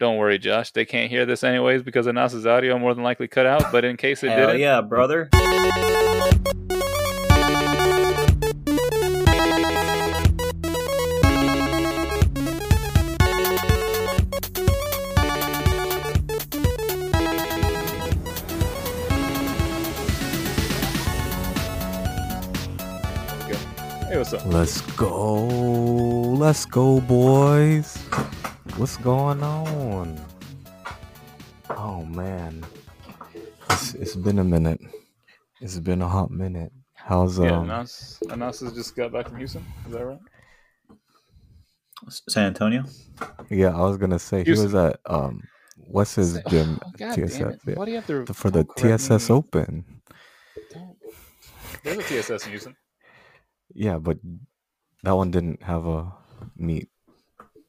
don't worry, Josh. They can't hear this anyways because Anas's audio more than likely cut out. But in case it didn't, yeah, brother. hey, what's up? Let's go. Let's go, boys. What's going on? Oh man. It's, it's been a minute. It's been a hot minute. How's Yeah, um Anas, Anas has just got back from Houston. Is that right? San Antonio. yeah, I was gonna say he was at um what's his Say- gym Oh, God TSS damn it. yeah, Why do you have to th- for the TSS me. Open. Don't- There's a TSS in Houston. Yeah, but that one didn't have a meet.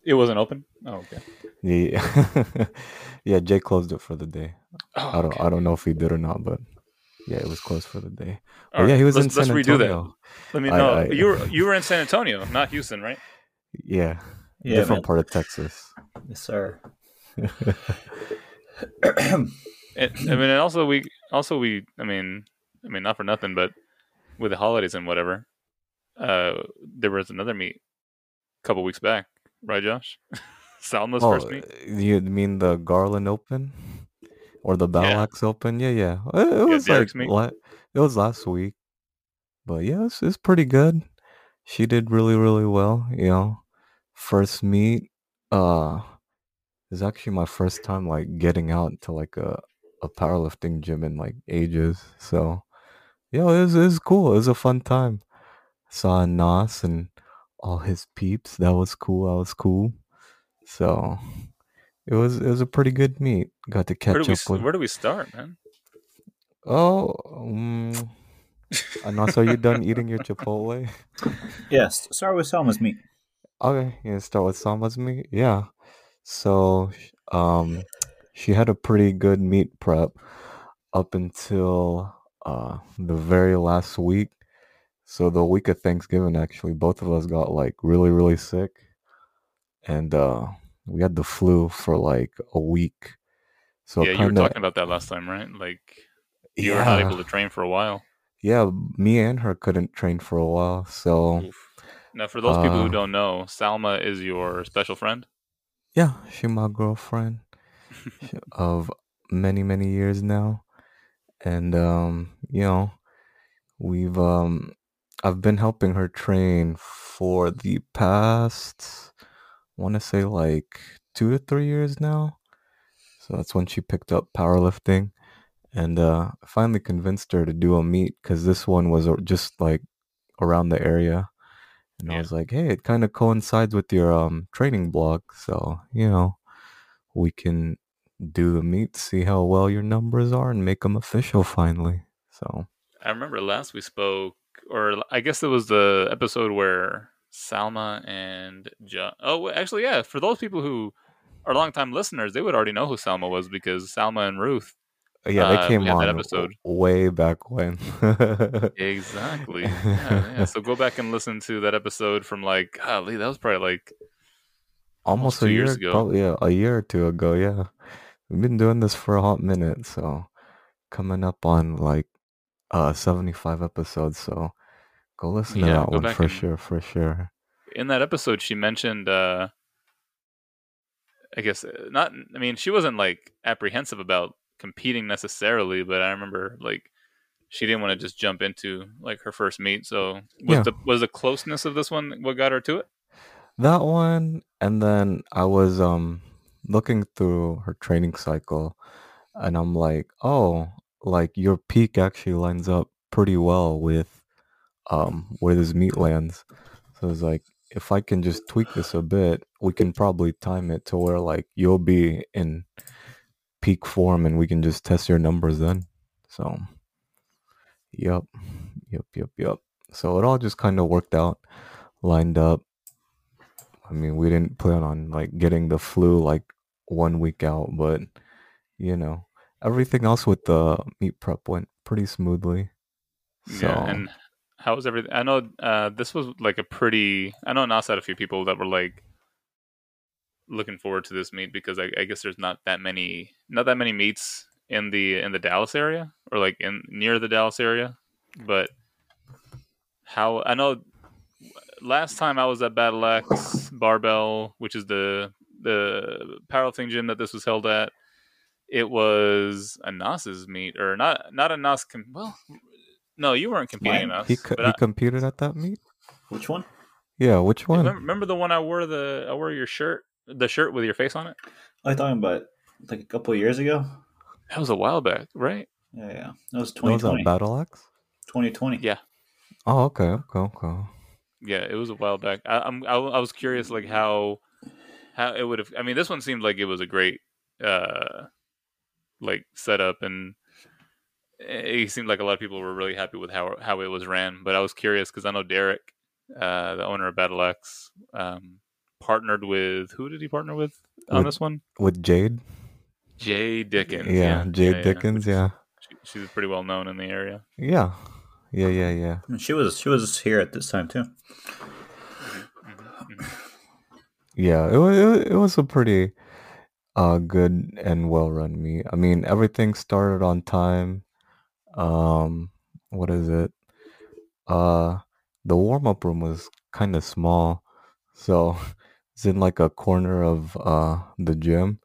It wasn't open. Oh, okay. Yeah, yeah. Jay closed it for the day. Oh, I don't okay. I don't know if he did or not, but yeah, it was closed for the day. All But yeah, he was let's, in San let's redo that. Antonio. Let me I- know. I- you were you were in San Antonio, not Houston, right? Yeah, Yeah, different man. part of Texas. Yes, sir. And, I mean, and also we also we I mean I mean not for nothing, but with the holidays and whatever, uh, there was another meet a couple weeks back, right, Josh? Salma's oh, first meet. you mean the Garland Open or the Battle Yeah. Open? Yeah, yeah. It, it was like la- it was last week, but yeah, it's it's pretty good. She did really really well. You know, first meet. Uh, is actually my first time like getting out to like a a powerlifting gym in like ages. So yeah, it was, it was cool. It was a fun time. Saw Nas and all his peeps. That was cool. That was cool. So it was it was a pretty good meet. Got to catch Where do we up with. where do we start, man? Oh, um, Anas, are you done eating your Chipotle? yes. Start with Salma's meet. Okay, you gonna start with Salma's meet? Yeah. So, um, she had a pretty good meet prep up until uh the very last week. So the week of Thanksgiving, actually, both of us got like really, really sick, and uh we had the flu for like a week. So yeah, you were talking about that last time, right? Like you were not able to train for a while. Yeah, me and her couldn't train for a while. So Oof. Now, for those people who Uh, don't know, Salma is your special friend. yeah, she's my girlfriend of many many years now, and um, you know, we've um, I've been helping her train for the past, want to say like two to three years now. So that's when she picked up powerlifting, and uh, I finally convinced her to do a meet because this one was just like around the area. And I was like, hey, it kind of coincides with your um training blog. So, you know, we can do the meet, see how well your numbers are, and make them official finally. So, I remember last we spoke, or I guess it was the episode where Salma and jo- oh, actually, yeah. For those people who are longtime listeners, they would already know who Salma was because Salma and Ruth. yeah, they Uh, came on that episode. way back when. Exactly. Yeah, yeah. So go back and listen to that episode from like, golly, that was probably like Almost two a years year ago. Probably, yeah, a year or two ago. Yeah. We've been doing this for a hot minute. So, coming up on like uh 75 episodes. So, go listen to that one for and- sure. For sure. in that episode she mentioned uh i guess uh, not i mean she wasn't like apprehensive about competing necessarily but i remember like she didn't want to just jump into like her first meet so was Yeah. the was the closeness of this one what got her to it That one, and then I was um looking through her training cycle, and I'm like, oh, like your peak actually lines up pretty well with um where this meet lands. So it's like if I can just tweak this a bit, we can probably time it to where like you'll be in peak form, and we can just test your numbers then. So, yep, yep, yep, yep. So it all just kind of worked out, lined up. I mean, we didn't plan on like getting the flu like one week out, but you know, everything else with the meet prep went pretty smoothly. So yeah and how was everything i know uh this was like a pretty i know nas had a few people that were like looking forward to this meet because I, I guess there's not that many not that many meets in the in the Dallas area or like in near the Dallas area, but how I know last time I was at Battle X Barbell, which is the the powerlifting gym that this was held at, it was a Nas's meet or not not a Nas com- well no you weren't competing in Mine? us He co- he I- competed at that meet. Which one? Yeah, which one? remember, remember the one I wore the I wore your shirt the shirt with your face on it I you talking about like a couple of years ago? that was a while back right Yeah, yeah. That was That was 2020. at Battle X. 2020. Yeah. Oh, okay, okay, okay. yeah it was a while back I, I'm I, I was curious like how how it would have I mean this one seemed like it was a great uh like setup and it seemed like a lot of people were really happy with how how it was ran but I was curious because I know Derek uh the owner of Battle X um partnered with who did he partner with on With- this one With Jade. Jay Dickens Yeah, Jade Dickens. which is- Yeah, she, she's pretty well known in the area yeah, yeah, yeah, yeah. And she was she was here at this time too. Mhm. Yeah, it was it was a pretty uh good and well run meet. I mean, everything started on time. Um, what is it? Uh, the warm up room was kind of small, so it's in like a corner of uh the gym.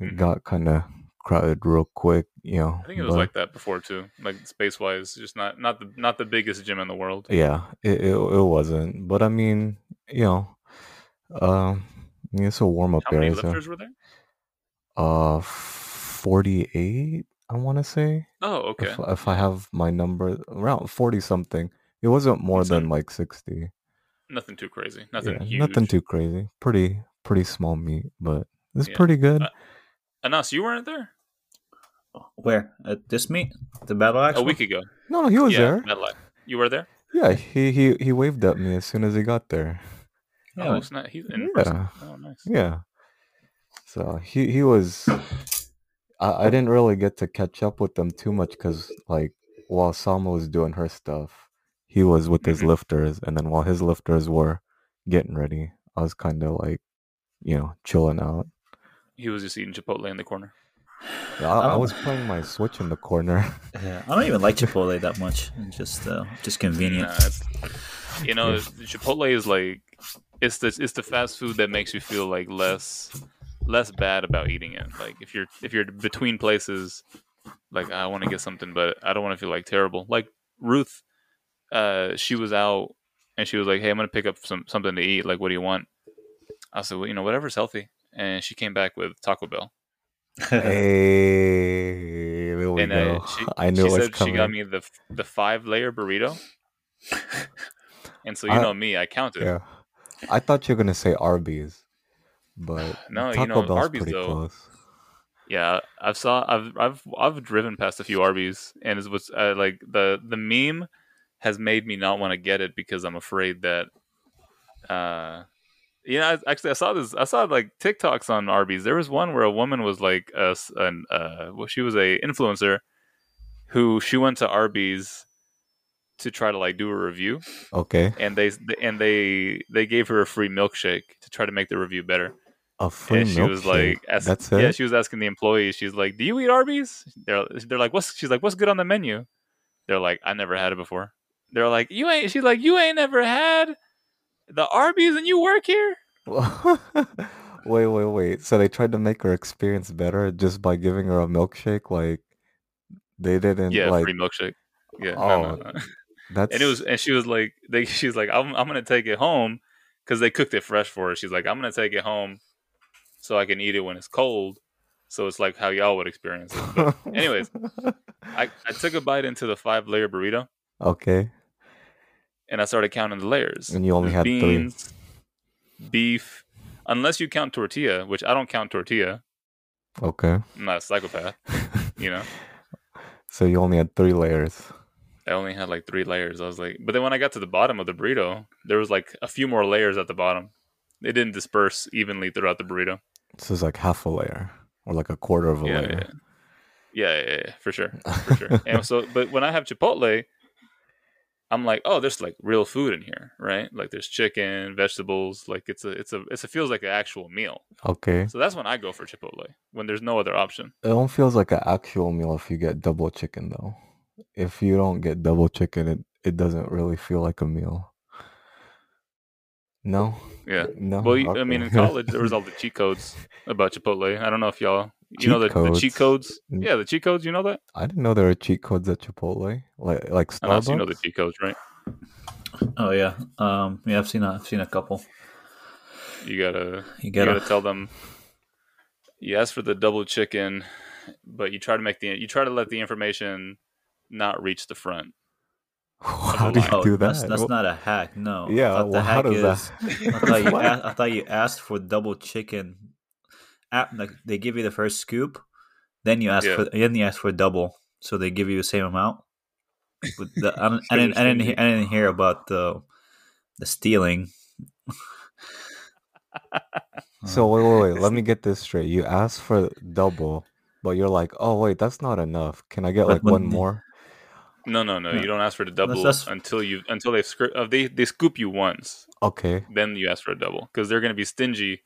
It Mhm. got kind of crowded real quick, you know. I think it was but- like that before too like space wise just not not the not the biggest gym in the world Yeah, it, it it wasn't, but I mean, you know, um, I mean, it's a warm up how many area. so- lifters were there Uh, 48, I want to say. oh okay If, if I have my number around 40 something. It wasn't more That's than like 60. nothing too crazy nothing yeah, huge nothing too crazy. Pretty pretty small meet, but it's Yeah. pretty good. Uh, Anas, you weren't there Where at this meet? The battle axe. a one? week ago. no, no he was yeah, there. Mad Life. You were there. Yeah, he, he he waved at me as soon as he got there. Yeah, oh, it's not. He's in Yeah. person. Oh, nice. Yeah. So he he was. I, I didn't really get to catch up with them too much because like while Salma was doing her stuff, he was with his Mhm. lifters, and then while his lifters were getting ready, I was kind of like, you know, chilling out. He was just eating Chipotle in the corner. I, I Oh. was playing my Switch in the corner. Yeah, I don't even like Chipotle that much. It's just uh, just convenient. Nah, you know, Chipotle is like it's the it's the fast food that makes you feel like less less bad about eating it. Like if you're if you're between places, like I want to get something, but I don't want to feel like terrible. Like Ruth, uh, she was out and she was like, "Hey, I'm gonna pick up some something to eat. Like, what do you want?" I said, "Well, you know, whatever's healthy." And she came back with Taco Bell. hey, there we and go. uh, she, I knew she said coming. she got me the the five layer burrito. And so you I- know me, I counted. Yeah, I thought you were gonna say Arby's, but No, you Taco know, Bell's Arby's, pretty though, close. Yeah, I've saw I've I've I've driven past a few Arby's, and it was uh, like the the meme has made me not want to get it because I'm afraid that, uh, you know, I, actually I saw this I saw like TikToks on Arby's. There was one where a woman was like a an uh, well, she was a influencer who she went to Arby's to try to like do a review, Okay, and they and they they gave her a free milkshake to try to make the review better. A free and she was like, ask, "That's yeah, she was asking the employees. She's like, "Do you eat Arby's?" They're they're like, "What's?" She's like, "What's good on the menu?" They're like, "I never had it before." They're like, "You ain't." She's like, "You ain't never had the Arby's, and you work here." wait, wait, wait. So they tried to make her experience better just by giving her a milkshake. Like they didn't Yeah, like free milkshake. Yeah, no, Oh, no, no. that's and it was, and she was like, they, she's like, I'm, I'm gonna take it home because they cooked it fresh for her. She's like, I'm gonna take it home so I can eat it when it's cold. So it's like how y'all would experience it. But anyways, I, I took a bite into the five layer burrito. okay. and I started counting the layers. And you only There's had three. beef, unless you count tortilla, which I don't count tortilla. Okay. I'm not a psychopath, you know. so you only had three layers. I only had like three layers. I was like, but then when I got to the bottom of the burrito, there was like a few more layers at the bottom. It didn't disperse evenly throughout the burrito. This is like half a layer or like a quarter of a Yeah, layer. yeah, yeah, yeah, yeah, for sure, for sure. and so, but when I have Chipotle, I'm like, oh, there's like real food in here, right? Like there's chicken, vegetables, like it's a it's a it's a feels like an actual meal. Okay. So that's when I go for Chipotle when there's no other option. It don't feels like an actual meal if you get double chicken though. If you don't get double chicken, it it doesn't really feel like a meal. No. Yeah. No. Well, you, I mean, in college there was all the cheat codes about Chipotle. I don't know if y'all you Cheat know the, the cheat codes? codes. Mm. Yeah, the cheat codes. You know that? I didn't know there were cheat codes at Chipotle. Like like Unless Starbucks. you know the cheat codes, right? Oh yeah, um, yeah. I've seen a, I've seen a couple. You gotta You you gotta, gotta tell them. You ask for the double chicken, but you try to make the you try to let the information not reach the front. How do you oh, do that? that's that's Well, not a hack. No. I Yeah, thought the well, how hack does is. that? I thought you asked, I thought you asked for double chicken. At, like they give you the first scoop, then you ask Yeah. for then you ask for double, so they give you the same amount. With the, I, don't- I didn't I didn't hear, I didn't hear about the the stealing. So wait, wait, wait. Let me get this straight. You asked for double, but you're like, oh wait, that's not enough. Can I get But like one when- more? No, no, no. No. You don't ask for the double that's- until you until they scri- uh, they they scoop you once. Okay. Then you ask for a double because they're gonna be stingy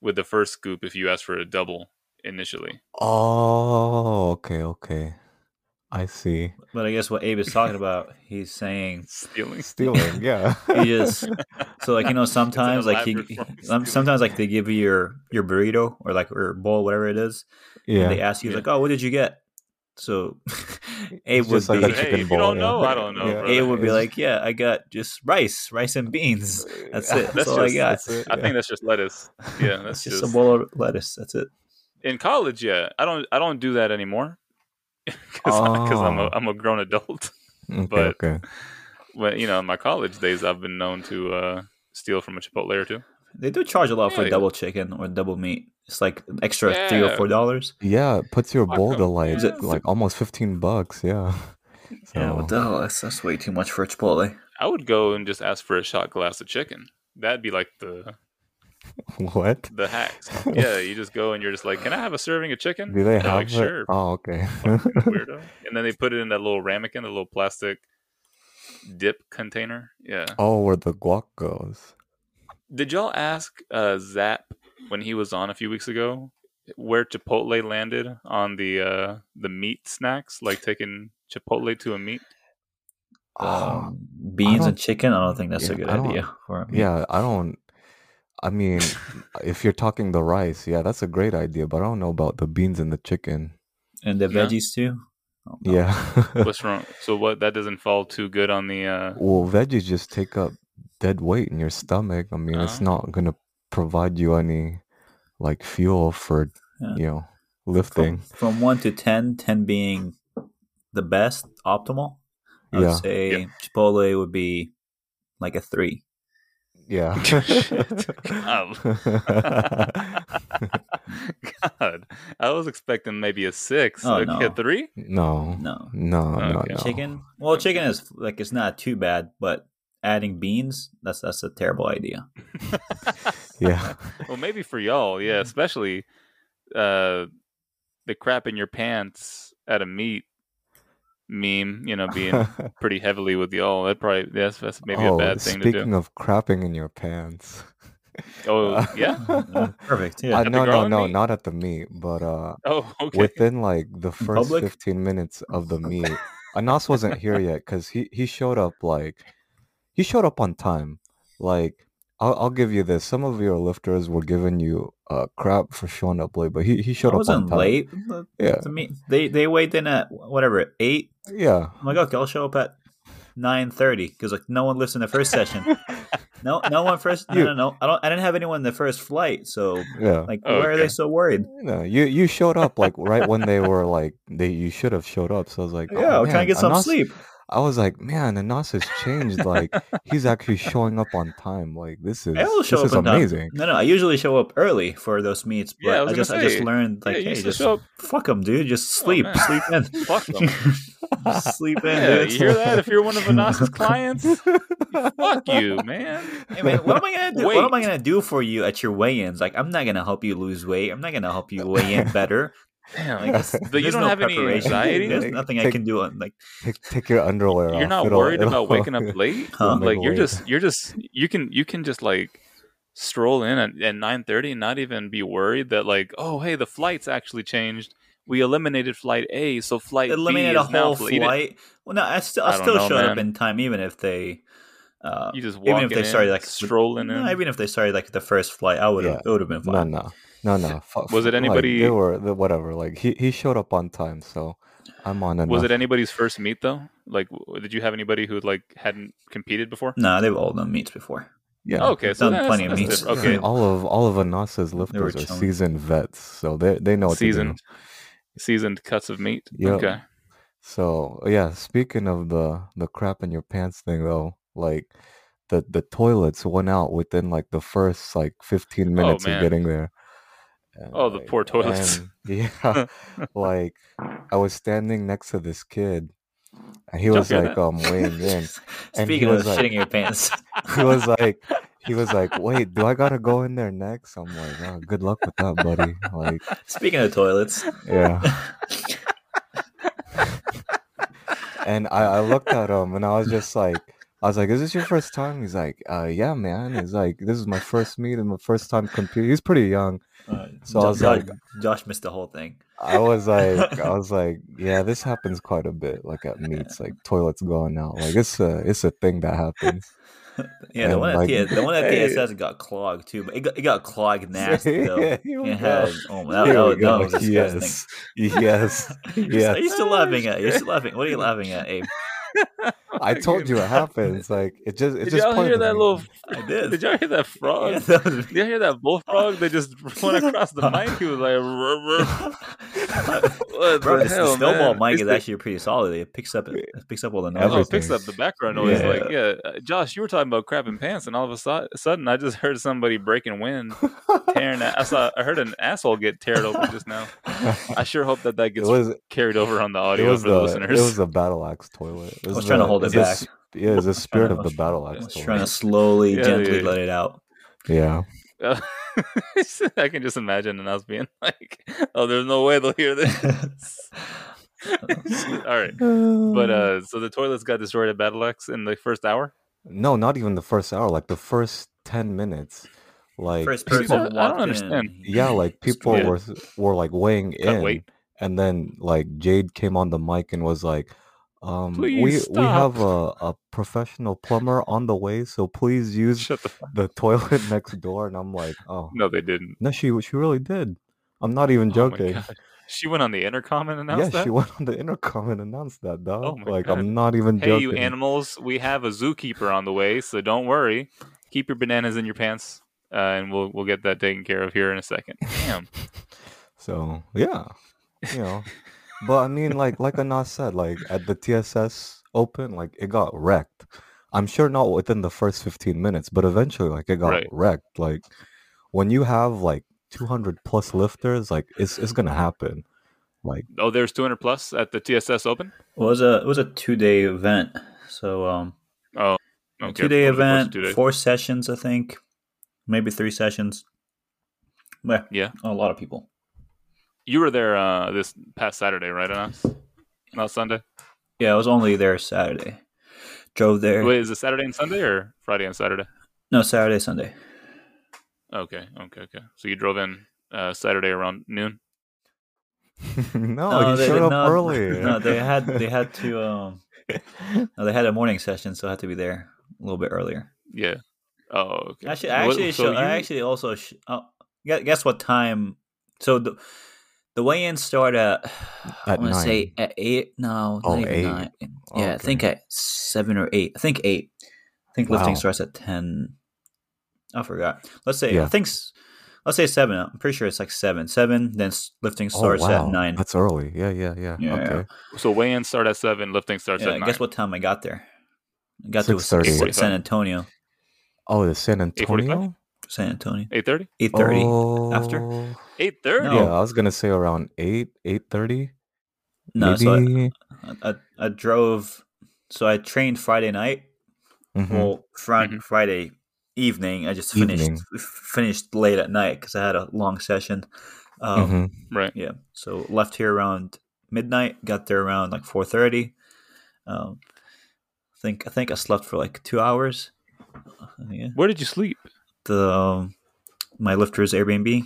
with the first scoop if you ask for a double initially. Oh, okay, okay. I see. But I guess what Abe is talking about, he's saying Stealing. Stealing, yeah. he just so like you know sometimes like he, elaborate form sometimes like they give you your your burrito or like or bowl whatever it is yeah. and they ask you Yeah. like oh what did you get so Abe It's would just like be a Hey, chicken if you don't yeah. know, I don't know, Yeah. brother. Abe would be like yeah I got just rice rice and beans that's it that's, That's all I got that's it, I think that's just lettuce. Yeah, that's that's just, just, a bowl of lettuce that's it in college. Yeah, I don't I don't do that anymore because I'm a Oh. I'm a grown adult. Okay, but- okay. When you know in my college days, I've been known to uh, steal from a Chipotle or two. They do charge a lot for Yeah. double chicken or double meat it's like an extra three or four dollars Yeah, it puts your Fuck bowl to like Is it- like almost fifteen bucks. Yeah. yeah So- what the hell that's, that's way too much for a Chipotle I would go and just ask for a shot glass of chicken. That'd be like the what? the hacks. Yeah, you just go and you're just like, "Can I have a serving of chicken?" Do they have like, it? Sure, Oh, okay. weirdo. And then they put it in that little ramekin, the little plastic dip container. Yeah. oh, where the guac goes. Did y'all ask uh, Zap when he was on a few weeks ago where Chipotle landed on the uh, the meet snacks, like taking Chipotle to a meet? um, beans and chicken I don't think that's a good idea for me. Yeah, I don't. I mean, if you're talking the rice, yeah, that's a great idea. But I don't know about the beans and the chicken. and the Yeah. veggies too Oh, no. Yeah. What's wrong? So what? That doesn't fall too good on the. Uh, well, veggies just take up dead weight in your stomach. I mean, it's Oh. not gonna provide you any like fuel for Yeah. you know lifting. from 1 to 10 10 being the best optimal i would Yeah. say Yeah. chipotle would be like a 3 Yeah. Um, God, I was expecting maybe a six. Oh, like no. a three. no. no No, no, no. chicken well chicken is like it's not too bad but adding beans that's that's a terrible idea Yeah. well, maybe for y'all, yeah, especially uh, the crap in your pants at a meet meme. You know, being pretty heavily with y'all. That probably that's, that's maybe a oh, bad thing to do. speaking of crapping in your pants. Oh uh, yeah. perfect yeah Uh, no, no, no, meet? not at the meet, but uh, Oh okay. within like the first 15 minutes of the meet anas wasn't here yet because he, he showed up like he showed up on time. Like I'll, I'll give you this. Some of your lifters were giving you uh crap for showing up late but he, he showed I up on wasn't time. late. Yeah. the meet- they they weighed in at whatever 8 yeah. I'm like okay i'll show up at 9.30 because like no one lifts in the first session. No no one first no You- no no. I don't i didn't have anyone in the first flight so yeah. like Oh, why are they so worried? No, you you showed up like right when they were like they you should have showed up. So i was like yeah oh, i'm trying to man, get some Anas- sleep i was like man anas has changed like he's actually showing up on time like this is I will show this up is amazing time. No, no, I usually show up early for those meets, but Yeah, I I, was gonna just I just learned like, yeah, hey, just show up- fuck them, dude. Just Oh, sleep, man. sleep in, Fuck 'em. Just sleep in, Yeah, dude. you hear that? If you're one of Anas's clients, fuck you, man. Hey man, what am I gonna do? What am I gonna do for you at your weigh-ins? Like, I'm not gonna help you lose weight. I'm not gonna help you weigh in better. Damn, Like, but you don't no have any anxiety. There's Take- nothing I can do. On, like, Take, take your underwear off. You're not It'll- worried it'll- about waking up late. Huh? Like you're just you're just you can you can just like stroll in at, at 9:30 and not even be worried that like oh hey the flight's actually changed. We eliminated flight A, so flight eliminate B a is now whole fl- you flight. Well, no, I still, I, I don't still know, showed up in time, even if they, uh, You just even if they in, started like with- strolling no, in. even if they started like the first flight, I would have, Yeah. it would have been No, fine. no, no, no. Fu- Was it like, anybody- they were the, whatever. Like he, he showed up on time, so I'm on enough. Was it anybody's first meet though? Like, w- did you have anybody who like hadn't competed before? No, they've all done meets before. Yeah. Oh, okay, so done that's, plenty of meets. different. Okay, all of all of Anas's lifters are seasoned vets, so they they know what seasoned, to do. seasoned cuts of meat. Yep. Okay, So yeah, speaking of the the crap in your pants thing though, like the the toilets went out within like the first like 15 minutes of getting there. And, Oh, the poor toilets. and, yeah, like I was standing next to this kid, and he was hear like um weighing in. And he Speaking of was like- shitting your pants, He was like, he was like, wait, do I gotta go in there next? I'm like, oh, good luck with that, buddy. Like, speaking of toilets, yeah. And I, I looked at him and I was just like, I was like, "Is this your first time?" He's like, "Uh, yeah, man." He's like, "This is my first meet and my first time competing." He's pretty young. uh, So I was like- Josh missed the whole thing. I was like, I was like, "Yeah, this happens quite a bit, like at meets, like toilets going out. Like it's a, it's a thing that happens." Yeah, the one at like, TS, the one at hey. TSS got clogged too, but it got, it got clogged nasty though. Yeah, It had, oh, that, Here that, that go. was disgusting. Yes, yes, You're yes. still- You're still laughing at. You're still laughing. What are you laughing at, Abe? I told you it happens. Like it just, it Did just Did y'all hear that thing. little? I did. Did y'all hear that frog? Yeah, that was- Did y'all hear that bullfrog that just went across the mic? He was like, "Rrr, rrr." "What Bro, the this, hell, the snowball man?" mic It's is the- actually pretty solid. It picks up it, it picks up all the Oh, noise. it picks up the background noise. Yeah. Like, yeah, uh, Josh, you were talking about crapping pants, and all of a so- sudden, I just heard somebody breaking wind, tearing. That. I saw. I heard an asshole get teared open just now. I sure hope that that gets was, carried over on the audio for the the, listeners. it was the battle axe toilet. It I was the- trying to hold it it's the back. s- Yeah, it's the spirit of the battle axe was trying to slowly, Yeah, gently yeah. let it out. Yeah. Uh, I can just imagine, and I was being like, "Oh, there's no way they'll hear this." all right, but uh, so the toilets got destroyed at Battle X in the first hour. no, not even the first hour. Like the first ten minutes. Like First people- I don't understand. in. yeah, like people Yeah. were were like weighing Cut in, weight. and then like Jade came on the mic and was like, um, "We we have a, a professional plumber on the way, so please use Shut the. The toilet next door." And I'm like, "Oh No, they didn't. no, she she really did. I'm not even Oh my joking. God. She went on the intercom and yeah, announced that. she went on the intercom and announced that, dog. Oh my like God. I'm not even hey, joking. you animals! We have a zookeeper on the way, so don't worry. Keep your bananas in your pants, uh, and we'll we'll get that taken care of here in a second. Damn. So yeah, you know, but I mean, like like Anas said, like at the TSS Open, like it got wrecked. I'm sure not within the first 15 minutes, but eventually, like it got Right. wrecked. Like when you have like 200 plus lifters, like it's it's gonna happen. Like Oh, there's 200 plus at the TSS Open. Well, it was a it was a two day event. So um, Oh, okay. two day Over the course of event, two days. four sessions, I think, maybe three sessions. Yeah, Yeah. a lot of people. You were there uh, this past Saturday, right? Anas, not Sunday. Yeah, I was only there Saturday. Drove there. Wait, is it Saturday and Sunday or Friday and Saturday? No, Saturday, Sunday. Okay, okay, okay. So you drove in uh, Saturday around noon. no, he showed up no, early. No, they had they had to um, no, they had a morning session, so I had to be there a little bit earlier. Yeah. Oh, okay. Actually, I What- actually, so show, I actually also. Sh- oh, guess what time? So the the weigh-in start uh, at. I want to say at eight. No, Oh, not even eight. nine. Yeah, I think at seven or eight. I think eight. I think lifting Wow. starts at ten. I forgot. Let's say yeah. I Yeah. think. Let's say seven. I'm pretty sure it's like seven. Seven. Then s- lifting Oh starts wow, at nine. that's early. Yeah, yeah, yeah. Yeah, yeah. okay. So weigh-in start at seven, lifting starts Yeah, at nine. guess what time I got there? I got to 6:30. San Antonio. Oh, the San 8:45? Antonio. San Antonio. Eight thirty. Eight thirty. Oh, after? Eight thirty. No. Yeah, I was gonna say around eight, eight thirty. No, so I. I, I drove. So I trained Friday night. Mhm. Well, fri- Mhm. Friday evening. I just finished Evening. f- finished late at night because I had a long session. Um, Mhm. Right. Yeah. So left here around midnight. Got there around like four thirty. Um, I think I think I slept for like two hours. Uh, Yeah. Where did you sleep? The um, my lifter's Airbnb.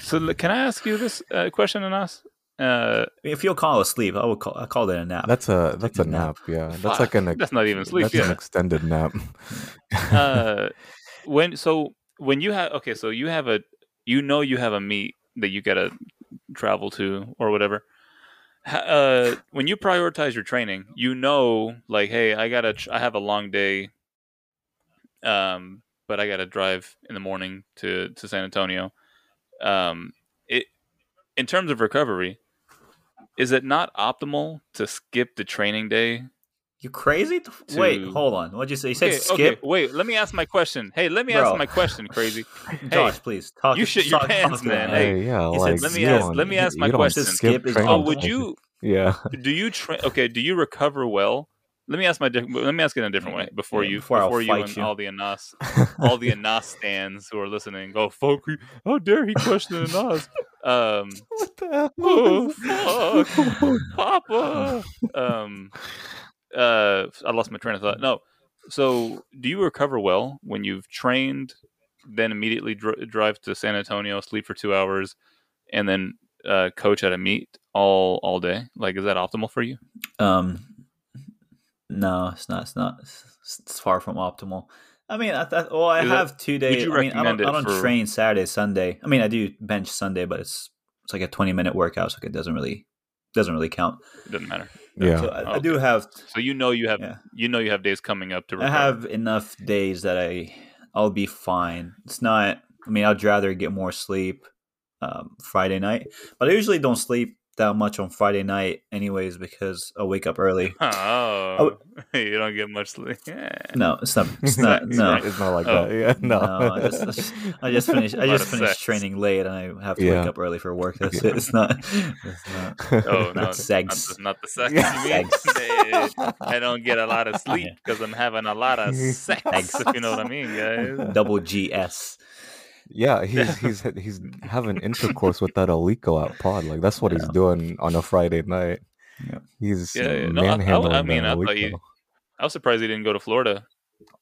So can I ask you this uh, question, Anas? Uh, If you'll call it sleep, I would call I call it a nap. That's a that's a a nap. nap. Yeah, that's fuck, like an ex- that's not even sleep. that's an extended nap. uh, when so when you have okay, so you have a you know you have a meet that you gotta travel to or whatever. Uh, when you prioritize your training, you know, like, hey, I gotta, tr- I have a long day, um, but I gotta drive in the morning to to San Antonio. Um, it in terms of recovery, is it not optimal to skip the training day you crazy? Wait, hold on. What'd you say? You said Okay, skip. okay, wait. Let me ask my question. Hey, let me Bro. ask my question. Crazy. Josh, please talk. you shit your talk- pants, talk man. about. Hey, yeah, he said, let me ask- don't- let me ask my don't question. Skip is Oh, would you? Yeah. Do you train? Okay. Do you recover well? Let me ask my. diff- Let me ask it in a different way before Yeah, you. before Before you and you. all the Anas, all the Anas stands who are listening go, "Fuck! he- How dare he question Anas?" Um. what the hell? Oh fuck, Papa. Um. Uh. I lost my train of thought. No. So, do you recover well when you've trained, then immediately dr- drive to San Antonio, sleep for two hours, and then uh, coach at a meet all all day? Like, is that optimal for you? Um, no, it's not. It's not. It's, it's far from optimal. I mean, I th- well, I Is that- have two days. you I mean, I recommend don't, I don't for- train Saturday, Sunday. I mean, I do bench Sunday, but it's it's like a twenty minute workout, so it doesn't really doesn't really count. It doesn't matter. Yeah. So I, I do have So you know you have Yeah. you know you have days coming up to I have enough days that I I'll be fine. It's not. I mean, I'd rather get more sleep um, Friday night, but I usually don't sleep that much on Friday night, anyways, because I wake up early. Oh, oh. you don't get much sleep. Yeah. No, it's not. It's not. It's no, right. It's not like Oh. that. Yeah. No. No, I just, I just- I just finished. I just of finished sex. training late, and I have to Yeah. wake up early for work. That's Yeah. it. It's not. It's not. Oh no, Not not sex. the, not the sex. Yeah. Sex. I don't get a lot of sleep because I'm having a lot of sex. Sex. If you know what I mean, guys. Double GS. Yeah, he's he's he's having intercourse with that Eleiko at Pod. Like that's what he's doing on a Friday night. Yeah. He's Yeah, yeah. No, I- I- manhandling I mean, I thought you- I was surprised he didn't go to Florida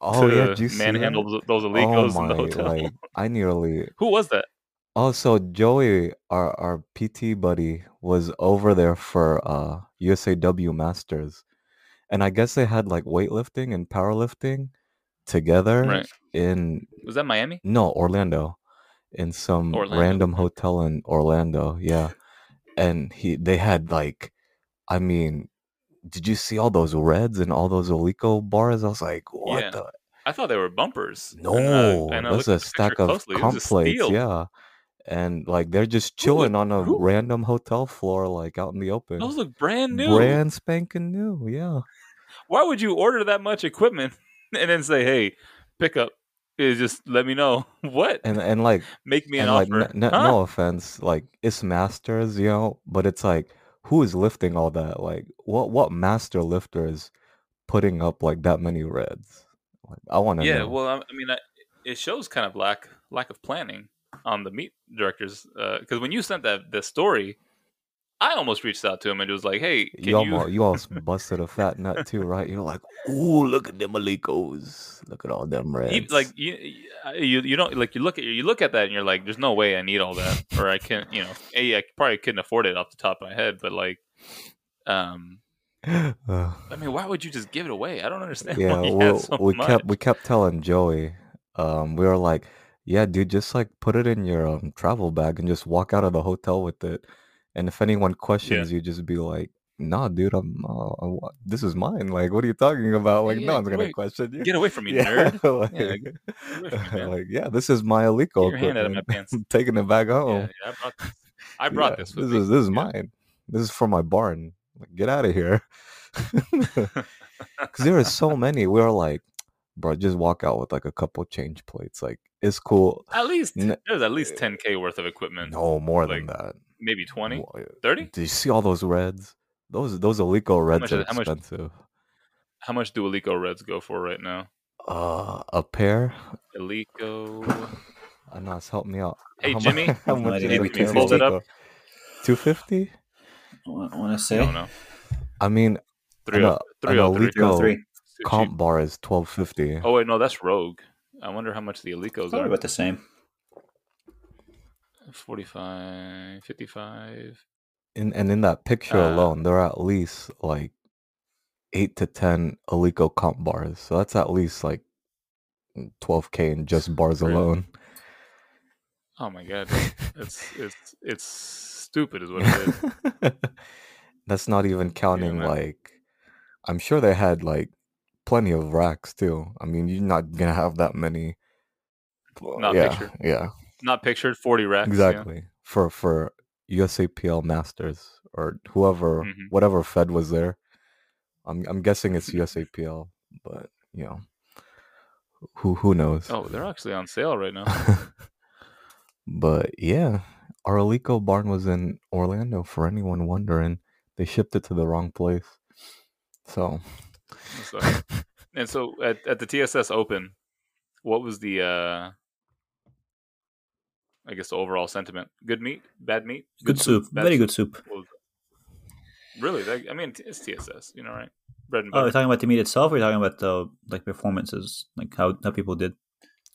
Oh to yeah, did you see manhandle those- those Oh my! in the hotel. Like I nearly. Who was that? Oh, so Joey, our our PT buddy, was over there for uh USAW Masters, and I guess they had like weightlifting and powerlifting together Right. in Was that Miami? no Orlando, in some Orlando, random hotel in Orlando. Yeah, and he they had like, I mean, did you see all those reds and all those Eleiko bars? I was like, what Yeah. the I thought they were bumpers. no, And, uh, and that's a stack of closely. Comp plates, yeah. And like they're just chilling on a who- random hotel floor, like out in the open. Those look brand new. Brand spanking new, yeah. Why would you order that much equipment and then say, "Hey, pick up"? Is just let me know what. And and like Make me an like offer. n- n- Huh? no offense, like it's masters, you know, but it's like who is lifting all that? Like what what master lifter is putting up like that many reds? Like I want to yeah, know. well, I, I mean, I, it shows kind of lack lack of planning on the meet directors uh, because when you sent that the story, I almost reached out to him and it was like, "Hey, can you you?" almost you almost busted a fat nut too, right? You're like, ooh, look at them Eleikos. Look at all them reds. Like you, you, you don't like you look at you look at that and you're like, "There's no way I need all that," or I can't, you know, a I probably couldn't afford it off the top of my head, but like, um. I mean, why would you just give it away? I don't understand. yeah, we so we kept we kept telling Joey, um, we were like, yeah, dude, just like put it in your um, travel bag and just walk out of the hotel with it. And if anyone questions you, just be like, nah, dude, I'm uh, I this is mine. Like, what are you talking about? Like, Yeah, no one's gonna wait, question you. Get away from me, yeah, nerd! like, Yeah, from me, like, yeah, this is my Eleiko your hand out of my pants. Taking it back home. Yeah, yeah, I brought this. I brought Yeah, this. This me. is this is Yeah. mine. This is for my barn. Like, get out of here. Because there are so many. We are like, bro, just walk out with like a couple change plates. Like, it's cool. At least there's at least 10k worth of equipment. No more than that. Maybe 20, Wha- 30. Do you see all those reds? Those those Eleiko reds much are is- how much- expensive. How much do Eleiko Reds go for right now? Uh, a pair. Eleiko. Anas, help me out. Hey, How mu- Jimmy, how can much you is a hold it up? 250? I want to I say don't know. I mean, Three an, oh uh, three an oh three. three oh Eleiko three. Comp bar is 1250. Oh wait, no, that's Rogue. I wonder how much the Eleikos Probably are. about the same. 45, 55. In, and in that picture Uh, alone, there are at least like 8 to 10 Eleiko comp bars. So that's at least like 12k in just bars Really? alone. Oh my god, it's it's it's stupid, is what it is. That's not even counting man. like I'm sure they had like plenty of racks too. I mean, you're not gonna have that many. Not yeah, pictured. yeah, Not pictured. Forty racks. yeah. exactly. For for USAPL Masters or whoever, Mhm. whatever Fed was there. I'm I'm guessing it's USAPL, but you know, who who knows? Oh, they're actually on sale right now. but yeah, our Eleiko barn was in Orlando. For anyone wondering, they shipped it to the wrong place. So, So, and so at, at the TSS Open, what was the uh I guess the overall sentiment? Good meet, bad meet, Good soup. bad Very good soup. What? Really? That, I mean, it's TSS, you know, right? Bread and Oh, butter. we're talking about the meat itself. Or we're talking about the like performances, like how how people did.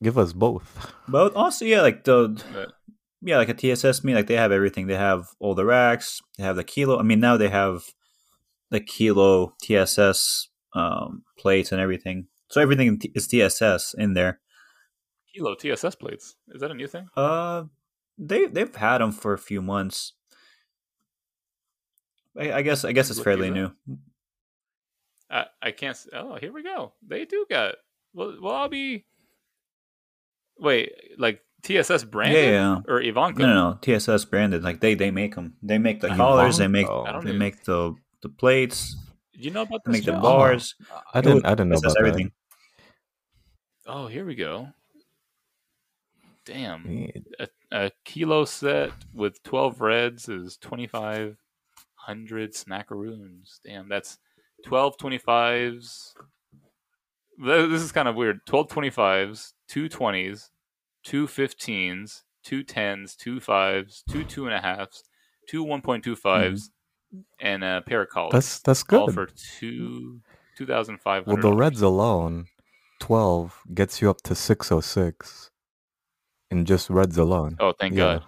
give us both. But also, yeah, like the But- yeah, like a TSS meet, like they have everything. They have all the racks. They have the kilo. I mean, now they have the kilo TSS um, plates and everything. So everything is TSS in there. Kilo TSS plates. Is that a new thing? Uh, they they've had them for a few months. I, I guess I guess it's fairly new. I, I can't. Oh, here we go. They do got. Well, well, I'll be. Wait, like TSS Yeah, branded yeah. or Ivanko? No, no, no. TSS branded. Like they they make them. They make the collars. They make I don't they even- make the the plates. You know about They this? make the Jeff? bars. I It didn't. I didn't know about everything. Oh, here we go. Damn. A, a kilo set with 12 reds is 2,500 snackaroons. Damn, that's 12 25s. This is kind of weird. 12 25s, two 20s, two 15s, two 10s, two 5s, two 2.5s, two 1.25s, mm-hmm. and a pair of collars. That's that's All good. for two, 2,500. Well, the reds alone, twelve gets you up to six oh six, in just reds alone. Oh, thank yeah. God.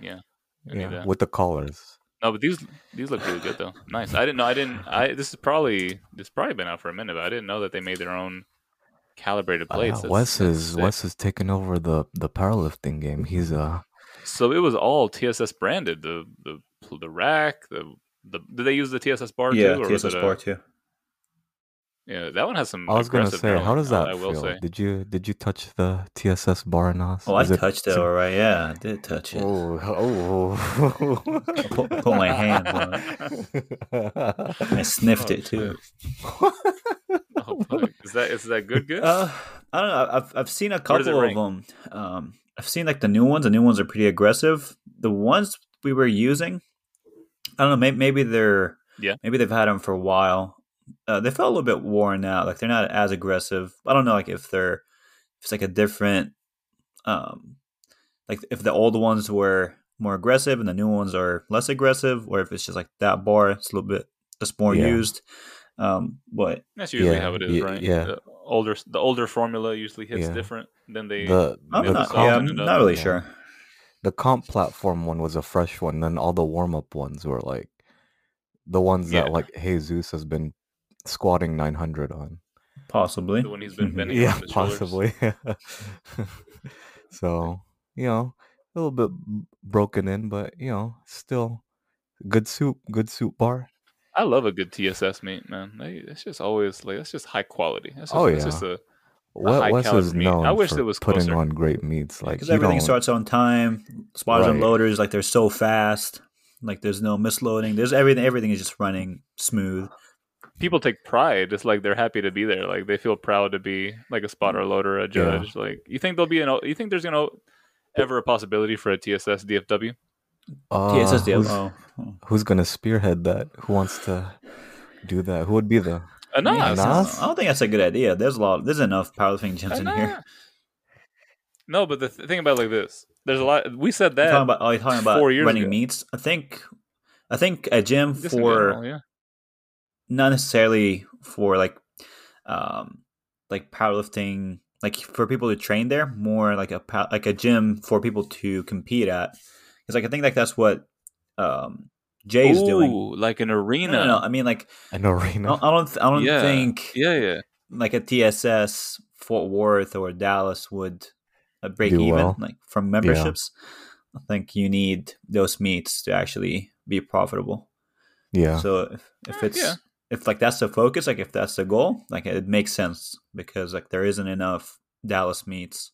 Yeah. Yeah, with the collars. No, but these these look really good though. Nice. I didn't know. I didn't. I this is probably this probably been out for a minute, but I didn't know that they made their own calibrated Uh, plates. That's- Wes that's is sick. Wes is taking over the the powerlifting game. He's uh So it was all TSS branded. The the the rack. The the did they use the TSS bar Yeah, too? Or was TSS it a- bar too. Yeah, that one has some. I was gonna aggressive say, how does that I, I will feel? say. Did you did you touch the TSS bar, Nas? Oh, I Is touched it. is All right. Yeah, I did touch it. Oh, oh. put- put my hand on it. I sniffed Oh, it too. Oh, is that is that good? Good. Uh, I don't know. I've I've seen a Where does it couple of them. Um, I've seen like the new ones. The new ones are pretty aggressive. The ones we were using, I don't know. Maybe, maybe they're Yeah. Maybe they've had them for a while. Uh, they felt a little bit worn out. Like they're not as aggressive. I don't know. Like if they're if it's like a different, um, like if the old ones were more aggressive and the new ones are less aggressive, or if it's just like that bar, it's a little bit it's more Yeah. used. Um, but That's usually yeah, how it is, ye- right? yeah. The older the older formula usually hits Yeah. different than they. the I'm the not, comp- yeah, I'm soften it up. not really Yeah. sure. the comp platform one was a fresh one. Then all the warm up ones were like the ones Yeah. that like Jesus has been squatting nine hundred on. Possibly. the one he's been mm-hmm. bending yeah, his possibly. so you know, a little bit broken in, but you know, still good soup, good soup bar. I love a good TSS meet, man. It's just always like that's just high quality. That's just, Oh, It's yeah. just a We- high Wes is meat. known I wish for it was putting closer. on great meets. Like Because everything don't- starts on time. Spotters and loaders, like they're so fast. Like there's no misloading. There's everything. Everything is just running smooth. People take pride. It's like they're happy to be there. Like they feel proud to be like a spotter, loader, a Yeah. judge. Like you think there'll be an you think there's gonna ever a possibility for a TSS DFW? Uh, TSS deal. who's, Oh, oh. who's gonna spearhead that? Who wants to do that? Who would be the? Anas. Anas? I don't think that's a good idea. There's a lot. There's enough powerlifting gyms in here. No, but the th- thing about it like this, there's a lot. We said You're that talking about, oh, you're talking about four years running ago. meets. I think, I think a gym just for general, yeah. Not necessarily for like, um, like powerlifting, like for people to train there. More like a like a gym for people to compete at. Because like I think like that's what um Jay's doing. Like an arena. no, no. I mean like An arena. I don't, I don't yeah. think Yeah, yeah. like a TSS Fort Worth or Dallas would uh, break Do even well. like from memberships. I think you need those meets to actually be profitable. Yeah. So if, if Uh, it's yeah. If like that's the focus, like if that's the goal, like it makes sense because like there isn't enough Dallas meets.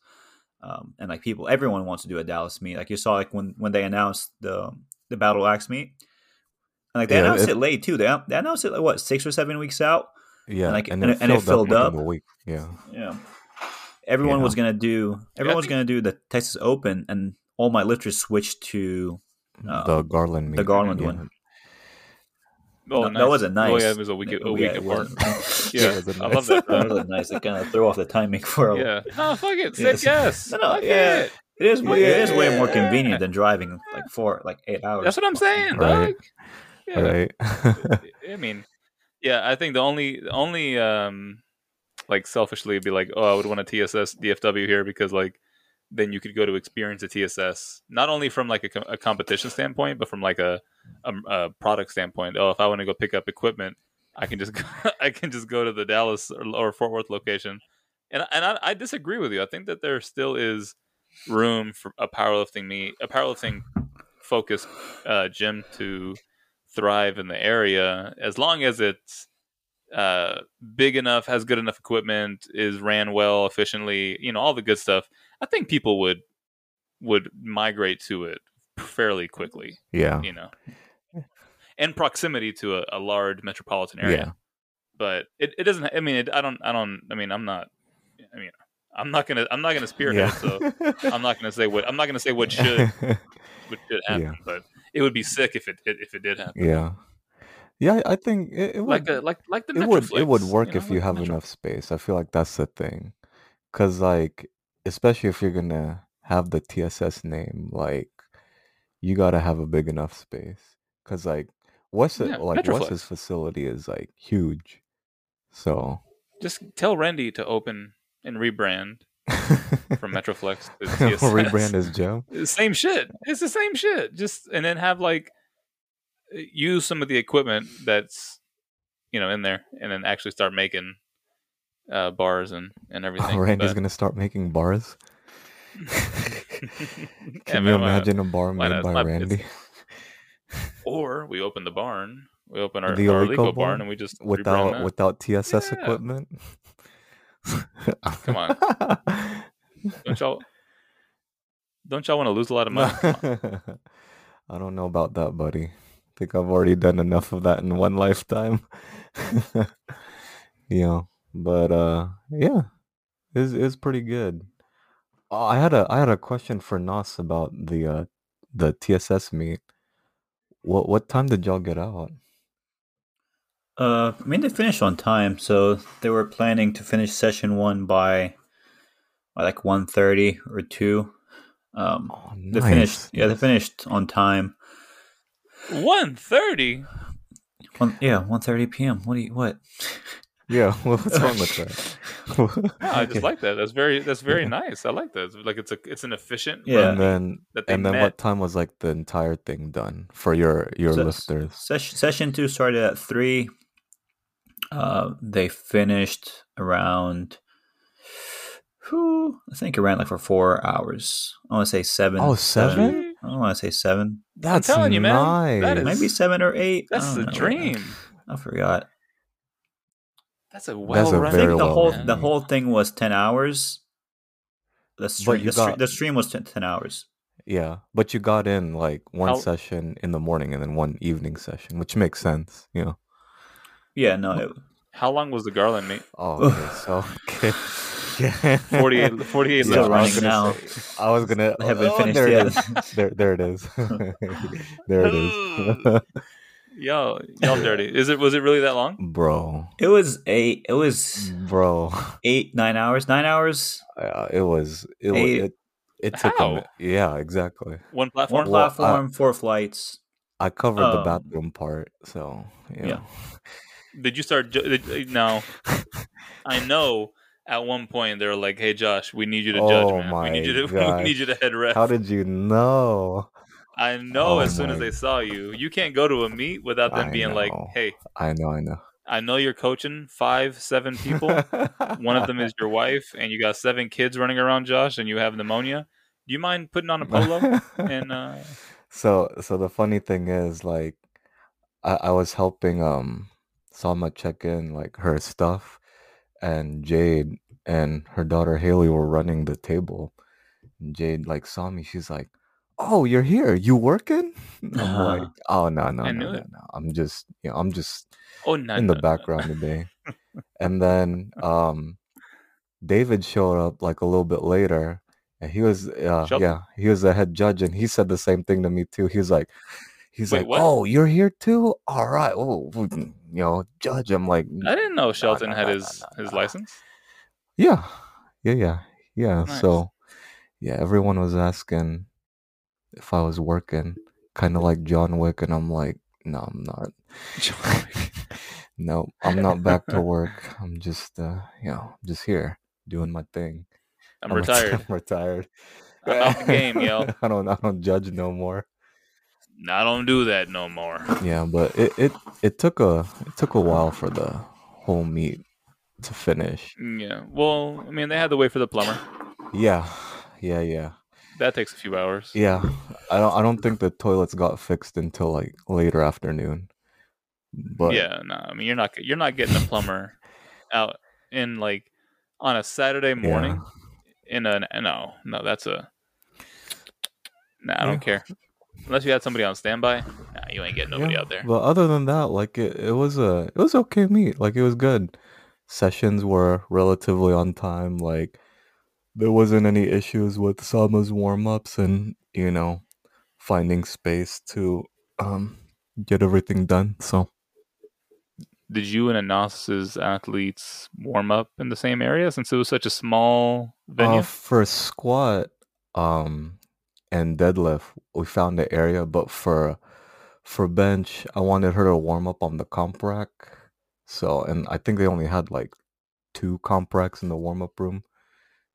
Um, and like people, everyone wants to do a Dallas meet. Like you saw, like when when they announced the the Battle Axe meet, and like they Yeah, announced it- it, late too. They, they announced it like what six or seven weeks out. yeah. like, and, and it it- and it filled, filled up, within up. a week. Yeah. Yeah. Everyone Yeah. was gonna do. Everyone was gonna do the Texas Open, and all my lifters switched to. Uh, the Garland meet. the Garland yeah. one. Oh, No, nice. that wasn't nice. Oh, yeah, it was a week, a Yeah, week it apart. wasn't- yeah, It wasn't I love nice. that. that bro. was nice. It kind of threw off the timing for a. yeah. No, fuck it. Say Yes. yes. No, no, Fuck yeah. it. It is. way It is way more convenient than driving like four, like eight hours. That's what I'm saying, Right. dog. Yeah. Right. I mean, yeah, I think the only, the only, um, like selfishly be like, oh, I would want a TSS DFW here because like then you could go to experience a TSS not only from like a, a competition standpoint, but from like a, a, a product standpoint. Oh, if I want to go pick up equipment, I can just go, I can just go to the Dallas or, or Fort Worth location. And and I, I disagree with you. I think that there still is room for a powerlifting meet, a powerlifting focused uh, gym to thrive in the area as long as it's uh, big enough, has good enough equipment, is ran well, efficiently, you know, all the good stuff. I think people would would migrate to it fairly quickly, yeah. you know, and proximity to a, a large metropolitan area. Yeah. But it, it doesn't. I mean, it, I don't. I don't. I mean, I'm not. I mean, I'm not gonna. I'm not gonna spearhead. Yeah. So I'm not gonna say what. I'm not gonna say what should what should happen. Yeah. But it would be sick if it if it did happen. yeah. Yeah, I think it, it would Like a like like the it would it would work know, if you have Metro- enough space. I feel like that's the thing, because like especially if you're gonna have the TSS name, like you gotta have a big enough space. Because like what's it Yeah, like what's his facility is like huge, so Just tell Randy to open and rebrand from Metroflex to TSS. rebrand as Joe. Uh, same shit. It's the same shit. Just and then have like uh, use some of the equipment that's you know in there, and then actually start making uh, bars and and everything. Oh, Randy's But- gonna start making bars. Can man, you imagine a bar made by Randy Or we open the barn. We open our, The our Eleiko barn, barn? and we just without without TSS Yeah. equipment? Come on. Don't y'all? Don't y'all want to lose a lot of money? I don't know about that, buddy. I think I've already done enough of that in one lifetime. yeah, but uh, yeah, it's it's pretty good. Oh, I had a I had a question for Nas about the uh the TSS meet. What what time did y'all get out? Uh, I mean, they finished on time, so they were planning to finish session one by, by like 1.30 or two. Um, Oh, they finished. Yeah, they finished on time. One thirty. One, yeah, 1.30 p.m. What do you what? Yeah, well, what's wrong with that? No, I just like that. That's very that's very nice. I like that. It's like it's a it's an efficient Yeah. and then and then met. what time was like the entire thing done for your your So- lifters? Session session two started at three. Uh, they finished around. Whew, I think around like for four hours. I want to say seven. Oh, seven? See? I want to say seven. That's telling you, man, nice. that is- Maybe seven or eight. That's don't the know. dream. I forgot. That's a That's well a run. I think the well whole done. the whole thing was ten hours. The stream, you the, stre- got- the stream was 10, 10 hours. Yeah, but you got in like one How- session in the morning and then one evening session, which makes sense. You know. Yeah, no, it, How long was the Garland meet? Oh, okay, so okay. Yeah. 48, 48 Still laps. I running gonna now. say- I was gonna. I haven't oh, finished there yet. It is. there, there it is. there it is, Yo, y'all dirty. Is it? Was it really that long? bro. it was eight. It was Bro, eight nine hours. Nine hours. uh, it was. It, wa- Eight. it it took a How? mi- yeah, exactly. One platform. One Well, I- four flights. I covered the Um, bathroom part, so yeah. Yeah. Did you start? ju- did- Now, I know at one point they were like, "Hey, Josh, we need you to judge, Oh man. We need you to. my We need you to head ref." How did you know? I know Oh as soon as they saw you, you can't go to a meet without them I being like, "Hey, I know, I know. I know you're coaching five, seven people. One of them is your wife, and you got seven kids running around, Josh, and you have pneumonia. Do you mind putting on a polo and uh, so so the funny thing is like I, I was helping um Salma check in like her stuff and Jade and her daughter Haley were running the table. And Jade like saw me, she's like, Oh, you're here. You working? I'm Uh-huh. like, Oh no, no, no, no, no, no, I'm just you know, I'm just oh no, in the no, no, no." background today. and then um David showed up like a little bit later and he was uh yeah, he was the head judge and he said the same thing to me too. He was like he's Wait, like, what? "Oh, you're here too? All right. Oh, you know, judge." I'm like, I didn't know Shelton had his his license. "Yeah. Yeah, yeah. Yeah." Nice. So, yeah, everyone was asking if I was working, kind of like John Wick and I'm like, "No, I'm not." no, I'm not back to work. I'm just uh, you know, just here doing my thing. I'm reti- retired. I'm retired. I'm out the game, yo. I don't I don't judge no more. I don't do that no more. Yeah, but it, it it took a it took a while for the whole meet to finish. Yeah. Well, I mean, they had to wait for the plumber. Yeah, yeah, yeah, That takes a few hours. yeah. I don't I don't think the toilets got fixed until like later afternoon. But yeah, no, I mean you're not you're not getting a plumber out in like on a Saturday morning in a uh, no no that's a nah I don't Yeah. care unless you had somebody on standby nah, you ain't getting nobody yeah, out there But other than that, like it, it was a it was okay meet. Like it was good. Sessions were relatively on time. Like there wasn't any issues with Salma's warm ups and you know finding space to um get everything done. So did you and Anas's athletes warm up in the same area since it was such a small venue Uh, for squat um and deadlift, we found the area, but for for bench, I wanted her to warm up on the comp rack. So, and I think they only had like two comp racks in the warm up room.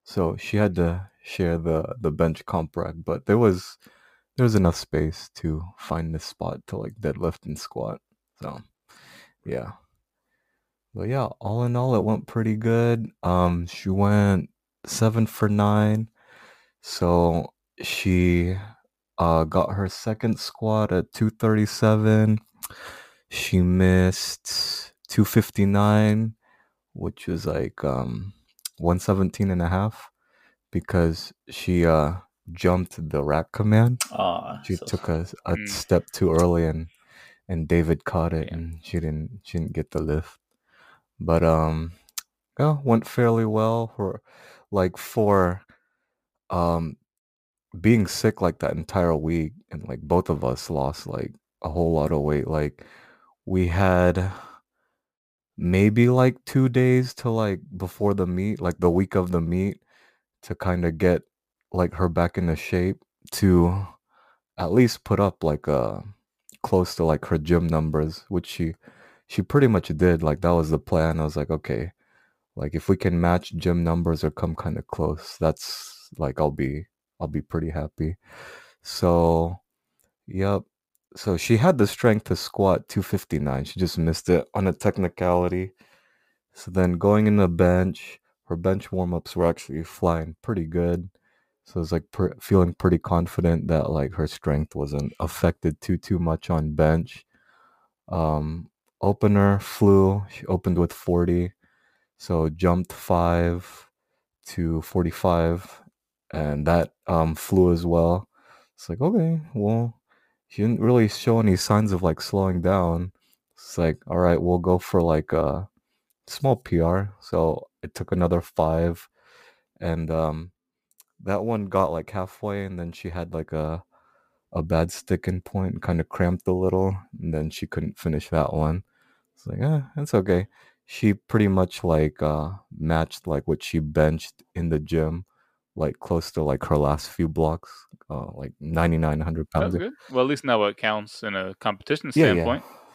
So she had to share the the bench comp rack, but there was there was enough space to find the spot to like deadlift and squat. So, yeah. But yeah, all in all, it went pretty good. Um, she went seven for nine. So she uh got her second squat at 237. She missed 259, which was like um 117 and a half because she uh jumped the rack command. Aw, She so- took a, a Mm. step too early and and David caught it Damn. and she didn't she didn't get the lift. But um yeah, went fairly well for like for um being sick like that entire week and like both of us lost like a whole lot of weight. Like we had maybe like two days to like before the meet, like the week of the meet to kind of get like her back into shape to at least put up like uh close to like her gym numbers, which she she pretty much did. Like that was the plan. I was like, okay, like if we can match gym numbers or come kind of close, that's like I'll be I'll be pretty happy. So, yep. So she had the strength to squat 259. She just missed it on a technicality. So then going in the bench, her bench warm-ups were actually flying pretty good. So I was like per- feeling pretty confident that like her strength wasn't affected too too much on bench. Um opener flew. She opened with 40. So jumped 5 to 45 and that um flew as well. It's like okay, well, she didn't really show any signs of like slowing down. It's like all right, we'll go for like a small PR. So it took another five, and um, that one got like halfway, and then she had like a a bad sticking point, kind of cramped a little, and then she couldn't finish that one. It's like, eh, that's okay. She pretty much like uh matched like what she benched in the gym like close to like her last few blocks, uh, like ninety nine hundred pounds. That's good. Well, at least now it counts in a competition Yeah, standpoint. yeah.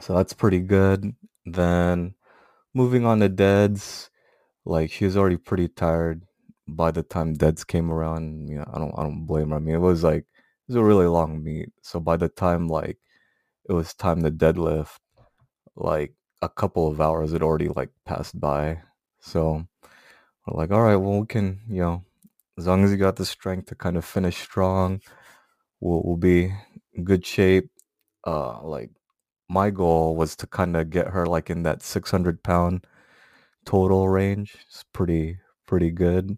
So that's pretty good. Then moving on to Deads, like she was already pretty tired by the time Deads came around. You know, I don't I don't blame her. I mean, it was like it was a really long meet. So by the time like it was time to deadlift, like a couple of hours had already like passed by. So we're like, all right, well we can, you know, as long as you got the strength to kind of finish strong, we'll, we'll be good shape. Uh, like my goal was to kind of get her like in that 600 pound total range. It's pretty pretty good.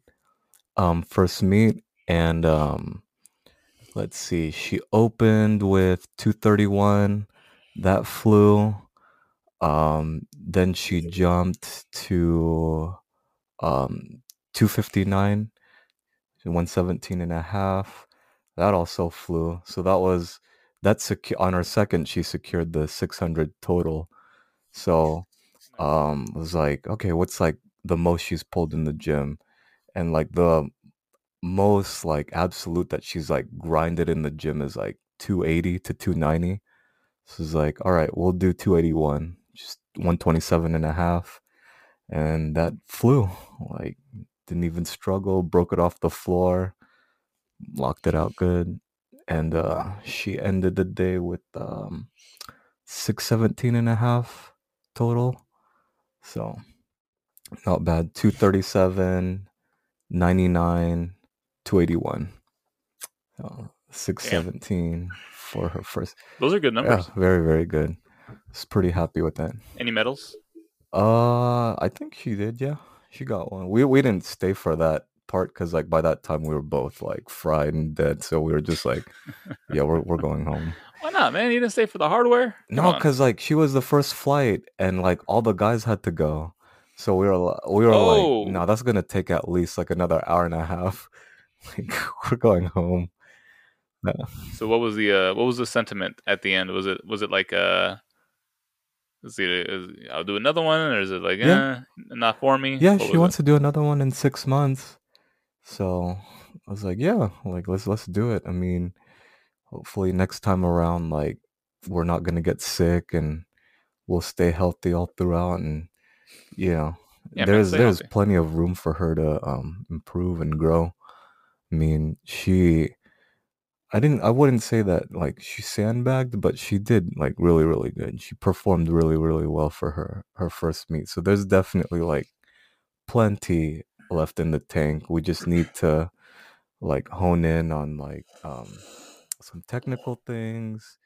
Um, first meet and um, let's see, she opened with 231. That flew. Um, then she jumped to um 259 117 and a half. That also flew. So that was that's secu- on her second she secured the 600 total. So um was like okay what's like the most she's pulled in the gym? And like the most like absolute that she's like grinded in the gym is like 280 to 290 so it's like all right we'll do 281 just 127 and a half and that flew. Like didn't even struggle broke it off the floor locked it out good and uh she ended the day with um 617 and a half total. So not bad. 237 99 281 so 617 for her first Those are good yeah numbers. very very good was pretty happy with that Any medals? uh, I think she did. Yeah, she got one. We we didn't stay for that part because like by that time we were both like fried and dead, so we were just like, yeah, we're we're going home. Why not, man? You didn't stay for the hardware? Come No, because like she was the first flight, and like all the guys had to go, so we were we were Oh. like, no, that's gonna take at least like another hour and a half. Like we're going home. So what was the uh, what was the sentiment at the end? Was it was it like uh, is it, is, I'll do another one, or is it like Yeah. eh, not for me? Yeah, What she wants to do another one in six months. So I was like, yeah, like let's let's do it. I mean, hopefully next time around, like we're not gonna get sick and we'll stay healthy all throughout. And you know, Yeah, there's there's healthy. plenty of room for her to um improve and grow. I mean, she. I didn't. I wouldn't say that like she sandbagged, but she did like really, really good. She performed really, really well for her her first meet. So there's definitely like plenty left in the tank. We just need to like hone in on like um some technical things,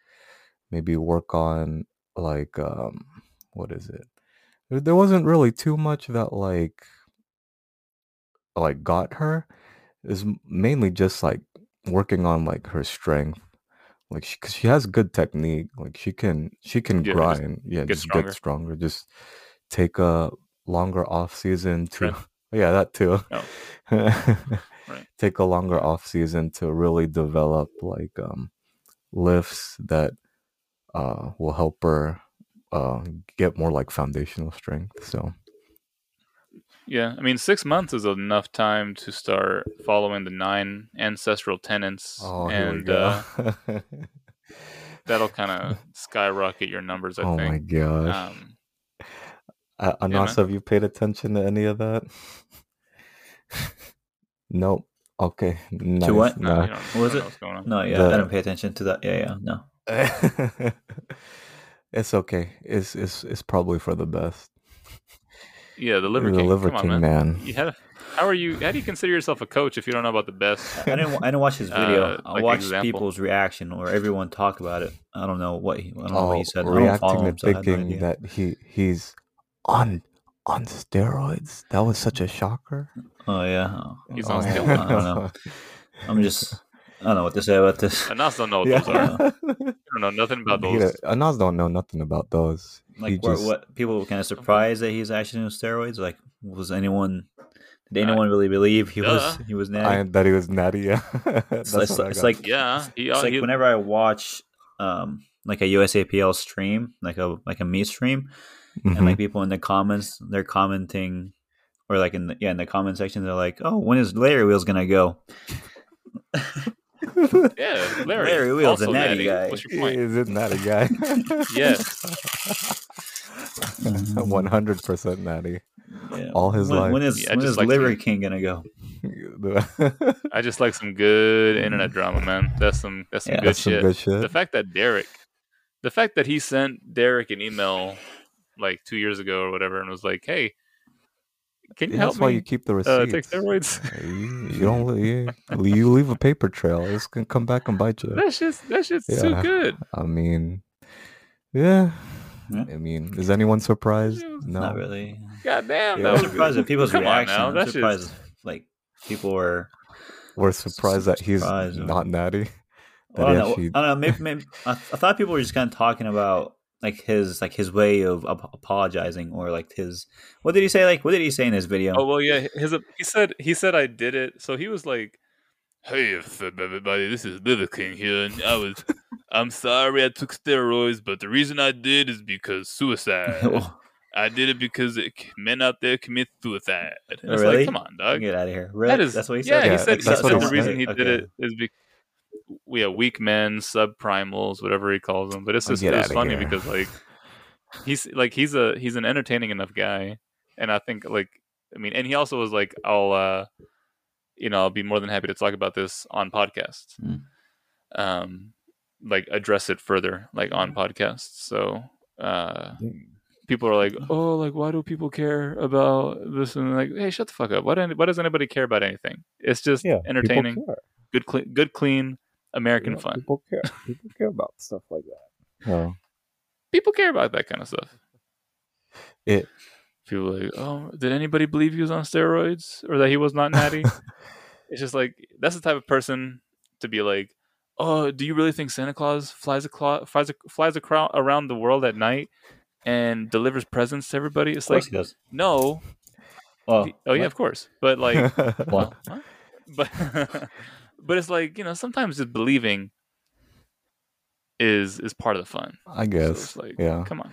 maybe work on like um what is it? There, wasn't really too much that like like got her. Is mainly just like working on like her strength. Like she, cause she has good technique. Like she can, she can Yeah, grind. yeah, get just stronger. get stronger. Just take a longer off season to. Yeah, that too. Oh. Take a longer off season to really develop like um lifts that uh will help her uh get more like foundational strength. So Yeah, I mean, six months is enough time to start following the nine ancestral tenets, oh, and uh, that'll kind of skyrocket your numbers. I think. oh my gosh. Um, Uh, man. Anas, have you paid attention to any of that? nope. Okay. Nice. what? no, no. What was it? know what's going on. No, yeah, The- I didn't pay attention to that. Yeah, yeah, no. it's okay. It's it's it's probably for the best. Yeah, the liver the king. Liver Come on, King, man. man. You had, how are you? How do you consider yourself a coach if you don't know about the best? I didn't. I didn't watch his video. Uh, I like watched example. people's reaction or everyone talk about it. I don't know what he. I don't know Oh, what he said. I don't follow reacting him, and so no thinking that he he's on on steroids. That was such a shocker. Oh yeah. Oh, He's oh, on I steroids. I don't know. I'm just. I don't know what to say about this. Anas don't know what yeah. those are. You don't know nothing about those. Anas don't know nothing about those. He Like, what, just what people were kind of surprised that he's actually on steroids. Like, was anyone? Did anyone really believe he was? He was natty. I, that he was natty. Yeah. it's, That's it's, what I like Yeah, he, it's uh, like he- whenever I watch um like a USAPL stream, like a like a me stream, Mhm. and like people in the comments, they're commenting or like in the, yeah in the comment section they're like, "Oh, when is Larry Wheels gonna go?" Yeah, Larry. Larry Wheels, a also natty natty. guy. What's your point? Isn't that a guy? Yes. One hundred percent natty. Yeah. All his when, life. When is Yeah, I when just is like Liver to- King gonna go? I just like some good internet drama, man. That's some that's some Yeah. good That's some shit. good shit. The fact that Derek, the fact that he sent Derek an email like two years ago or whatever, and was like, "Hey, can you Yeah, help That's why me you keep the uh, receipts. take steroids?" You, you don't. You, you leave a paper trail. It's gonna come back and bite you. that shit's that shit's too good. I mean, yeah. Yeah. I mean, is anyone surprised? Mm. No. Not really. God damn, Yeah, that I'm was surprised at people's Come reaction. I'm that's surprised like people were. were surprised that he's Surprised, not natty. That Well, I, he don't know, actually- I don't know. Maybe, maybe I, I thought people were just kind of talking about like his like his way of ap- apologizing or like his what did he say? Like what did he say in his video? Oh well, yeah. His he said he said I did it. So he was like, "Hey, what's up, everybody? This is Liver King here, and I was. I'm sorry I took steroids, but the reason I did is because suicide. I did it because it, men out there commit suicide. And Oh, it's really? like, come on, dog. Get out of here. Really? That is That's what he yeah. said. He said, that's he said he the said. reason he did Okay. it is because we have weak men, subprimals, whatever he calls them. But it's Oh, just it's funny here. because like he's like he's a he's an entertaining enough guy, and I think like I mean, and he also was like, I'll uh, you know, I'll be more than happy to talk about this on podcasts. Mm. Um, like address it further, like on podcasts. So uh people are like, "Oh, like why do people care about this?" And like, "Hey, shut the fuck up. Why, do why does anybody care about anything? It's just yeah, entertaining, good, clean, good, clean American Yeah, fun. People care. People care about stuff like that. Yeah. People care about that kind of stuff. It. People are like, "Oh, did anybody believe he was on steroids or that he was not natty?" it's just like that's the type of person to be like, "Oh, do you really think Santa Claus flies a clo- flies a, flies a around the world at night and delivers presents to everybody?" It's Of course like, he does. no, Oh, He- oh yeah, of course. But like, What? huh? but but it's like you know sometimes just believing is is part of the fun. I So guess. it's like, yeah. come on.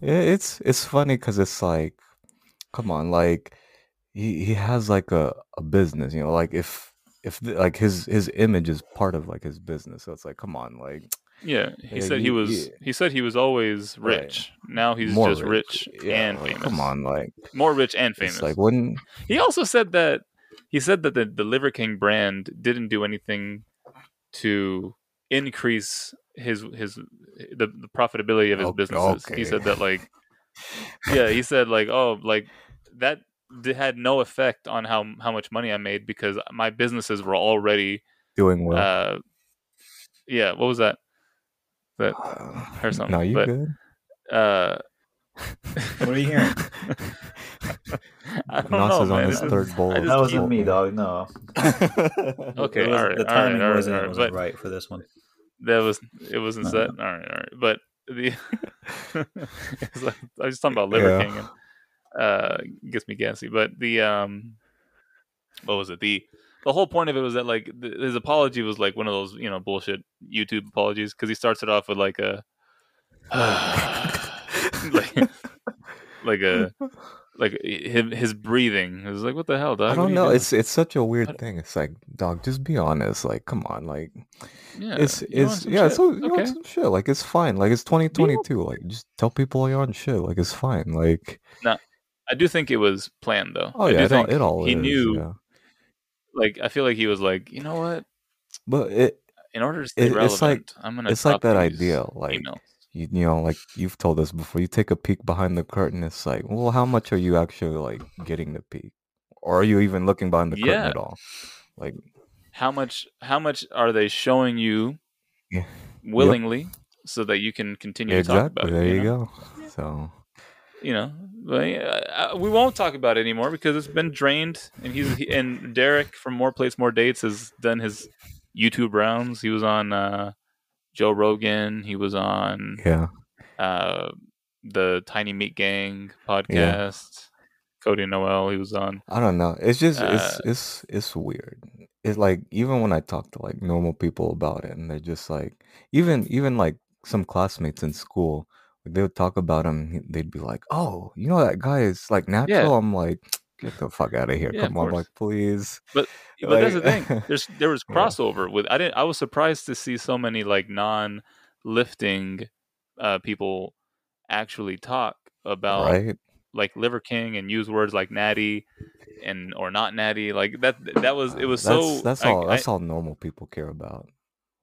Yeah, it's it's funny because it's like, come on, like he he has like a a business, you know, like if if the, like his his image is part of like his business, so it's like, come on, like Yeah, he Yeah, said he you- was yeah. he said he was always Right. rich. Now he's more just rich, Yeah, and like, famous. Come on, like more rich and famous. like when he also said that he said that the, the Liver King brand didn't do anything to increase his his the, the profitability of his O- businesses. He said that like yeah, he said like oh like that had no effect on how how much money I made because my businesses were already doing well. uh yeah, what was that? That or something. no, you but good? uh What are you hearing? I don't Nas know, is on man. his third bowl. Just that wasn't me, dog. No. Okay, It was- all right, The all right, timing all right, wasn't, all right, wasn't but- right for this one. That was it wasn't No, set. All right, all right. But the like, I was just talking about Liver Yeah. King and uh gets me gassy. But the um what was it? The the whole point of it was that like th- his apology was like one of those, you know, bullshit YouTube apologies because he starts it off with like a like like a like his, his breathing. It was like what the hell, dog? I don't know. doing? It's it's such a weird thing. It's like, dog, just be honest. Like, come on. Like, yeah, it's it's yeah. shit? So you okay. want some shit. Like, it's fine. Like, it's 2022. Like, just tell people you're on shit. Like, it's fine. Like, I do think it was planned though. oh I yeah, it all, it all he is, knew. yeah. Like I feel like he was like, you know what? But it In order to stay It- it's relevant, like- I'm gonna. it's like that idea. Like, emails. you, you know, like you've told us before. You take a peek behind the curtain. It's like, well, how much are you actually like getting the peek, or are you even looking behind the curtain Yeah. at all? Like, how much how much are they showing you Yeah. willingly so that you can continue to talk exactly. about There it? you know? go. So You know, we won't talk about it anymore because it's been drained. And he's he, and Derek from More Plates More Dates has done his YouTube rounds. He was on uh, Joe Rogan. He was on yeah, uh, the Tiny Meat Gang podcast. Cody Noel. He was on. I don't know. It's just it's Uh, it's it's weird. It's like even when I talk to like normal people about it, and they're just like even even like some classmates in school, they would talk about him. They'd be like, "Oh, you know that guy is like natural." I'm like, get the fuck out of here. Yeah, Come of on, course. like please. But but that's the thing. There's there was Yeah. crossover with I didn't I was surprised to see so many like non lifting uh people actually talk about right? like Liver King and use words like natty and or not natty. Like that that was it was that's, so that's I- all I- that's all normal people care about.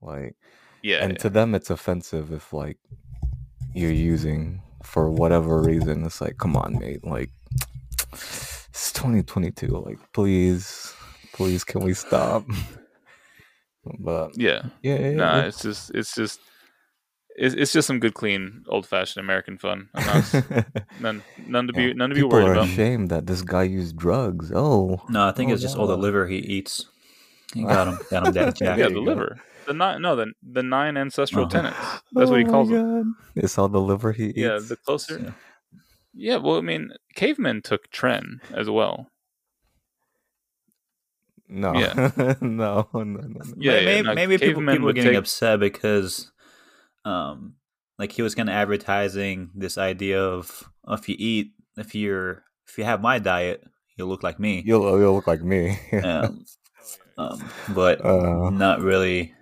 Like yeah. and to them it's offensive if like you're using for whatever reason. It's like, come on, mate. Like it's 2022. Like please, please, can we stop? but yeah. yeah, yeah, Nah, yeah. it's just it's just it's, it's just some good clean old fashioned American fun. I'm not- none none to be Yeah, none to be People worried are about. ashamed that this guy used drugs. Oh, No, I think Oh, it's just all the liver he eats. He got him. Got him that jack. Yeah, the liver. The nine no the the nine ancestral Uh-huh. tenants. That's what he Oh my calls them. It's all the liver he eats. Yeah, the closer Yeah. Yeah, well, I mean, cavemen took tren as well. no, Yeah. no, no, no, no. Yeah, yeah, maybe, no, maybe people, cavemen people were getting take- upset because, um, like he was kind of advertising this idea of if you eat, if you're, if you have my diet, you'll look like me. You'll you'll look like me. Um, um, but Uh. not really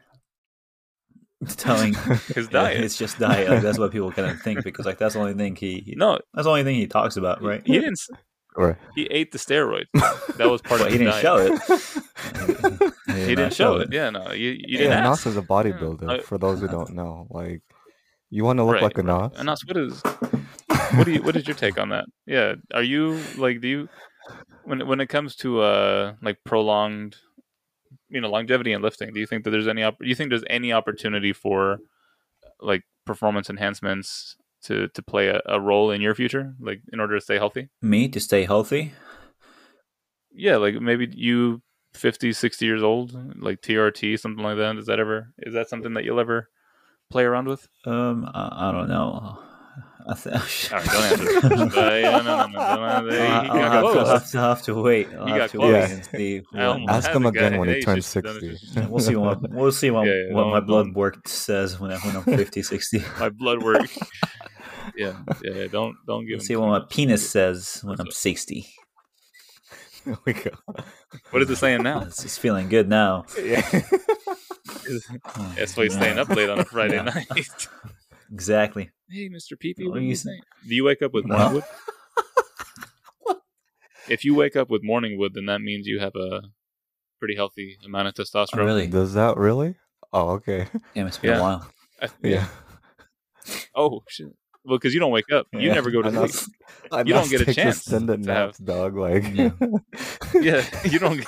telling. His Yeah, diet. it's just diet. Like that's what people kind of think because like that's the only thing he, he no, that's the only thing he talks about, right? he didn't. s- right. He ate the steroids. That was part But of he his didn't diet. show it. He didn't show it. Yeah, no, you, you didn't Yeah, ask. Nas is a bodybuilder. I- for those who don't know, like you want to look Right, like a right. Nas. And Nas, what is what do you what is your take on that? Yeah, are you like do you when when it comes to uh like prolonged you know longevity and lifting? Do you think that there's any op- do you think there's any opportunity for like performance enhancements to to play a, a role in your future, like in order to stay healthy? Me to stay healthy. Yeah, like maybe you 50, 60 years old, like TRT, something like that. Is that ever is that something that you'll ever play around with? Um, I, I don't know. I th- oh, All right, don't answer I'll, have, to, have to I'll have to wait. I'll have to close. wait and see. I almost What, Ask had him again when he turns just done it. 60. we'll see what we'll see what, Yeah, yeah, what don't- my blood don't- work says when I, when I'm 50, 60. My blood work. yeah, yeah, yeah. Don't don't give We'll him see too what my penis says when I'm 60. There we go. What is it saying now? It's, it's feeling good now. Yeah. That's why he's staying up late on a Friday night. Exactly. Hey, Mr. Peepee, What what are are you you saying? Do you wake up with Well- morning wood? If you wake up with morning wood, then that means you have a pretty healthy amount of testosterone. Oh, really? Does that really? Oh, okay. Damn, it's been Yeah. a while. I- Yeah. Oh shit. Well, because you don't wake up, you Yeah. never go to I know. sleep. I You don't get a take chance Extended to have- dog. Like, Yeah. Yeah, you don't.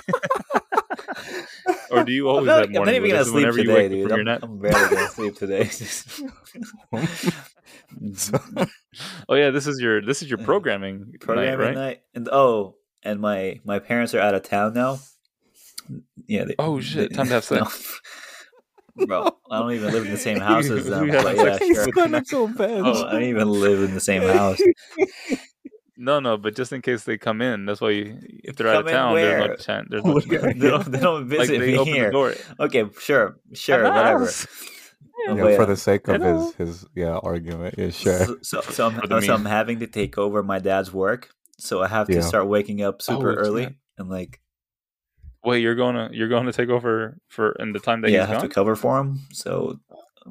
or do you I'm always not, have I'm not even gonna sleep whenever today, dude. I'm, nap? I'm barely gonna sleep today. Oh yeah, this is your this is your uh, programming, Programming night, right? night, and oh, and my my parents are out of town now. Yeah. They, Oh, shit, time to have no. Bro, I don't even live in the same house as them. Have but yeah, sure. so. Oh, I don't even live in the same house. No, no, but just in case they come in, that's why you, if they're out of Come town, there's no chance. There's no they, don't, they don't Like visit they me the here. door. Okay, sure, sure, whatever. Yeah, But for the sake of his his yeah argument, yeah, sure. So, so, so, I'm, so I'm having to take over my dad's work. So I have to Yeah. start waking up super Oh, early snap. and like Wait, you're going to you're going to take over for in the time that yeah, I have gone. to cover for him. So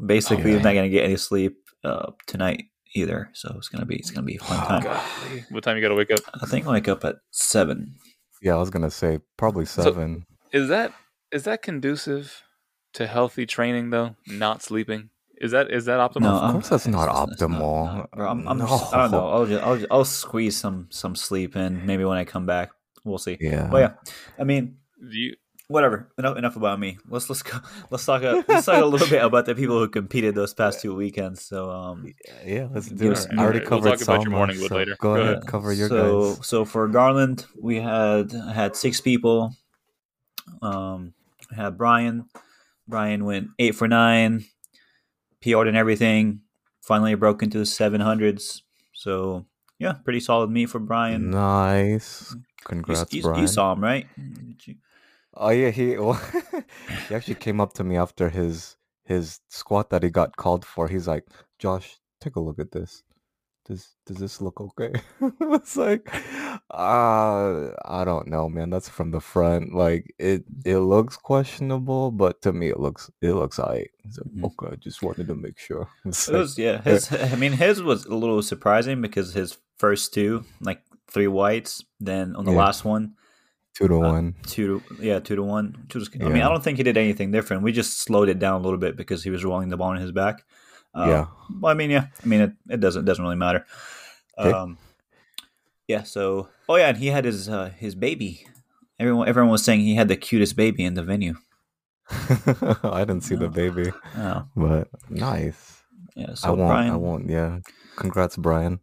basically, Oh, I'm not gonna get any sleep uh, tonight either. So it's gonna be it's gonna be a fun Oh, time. Golly. What time you got to wake up? I think I wake up at seven. Yeah, I was gonna say probably So- seven. Is that is that conducive to healthy training though? Not sleeping is that is that optimal? No, of course that's not it's- it's optimal. not, bro. I'm, I'm no. just, I don't know. I'll just, I'll just, I'll squeeze some some sleep in. Maybe when I come back, we'll see. Yeah. But yeah, I mean, Do you, whatever. Enough enough about me. Let's let's go. Let's talk. A, let's talk a little bit about the people who competed those past two weekends. So um, Yeah, let's do it. us- I already alright, we'll covered talk about your morning wood so later. Go, Go ahead, ahead. cover your so guys. so for Garland, we had had six people. Um, we had Brian. Brian went eight for nine, PR'd and everything. Finally broke into the seven hundreds. So yeah, pretty solid meet for Brian. Nice. Congrats, you- Brian. you saw him, right? Oh yeah, he well, he actually came up to me after his his squat that he got called for. He's like, "Josh, take a look at this. Does does this look okay?" it's like, Uh, I don't know, man. That's from the front. Like it, it looks questionable, but to me, it looks it looks alright. So, Mhm. okay, just wanted to make sure. It's It like, was yeah. His I mean his was a little surprising because his first two like three whites, then on the Yeah. last one two to uh, one. two to yeah two to one. Which was, I mean I don't think he did anything different. We just slowed it down a little bit because he was rolling the ball on his back. Uh, yeah. Well, I mean yeah. I mean it, it doesn't doesn't really matter. Um, yeah. So oh yeah, and he had his uh, his baby. Everyone everyone was saying he had the cutest baby in the venue. I didn't see the baby, Oh but nice. yeah. I So won't. Brian, I won't. Yeah. Congrats, Brian.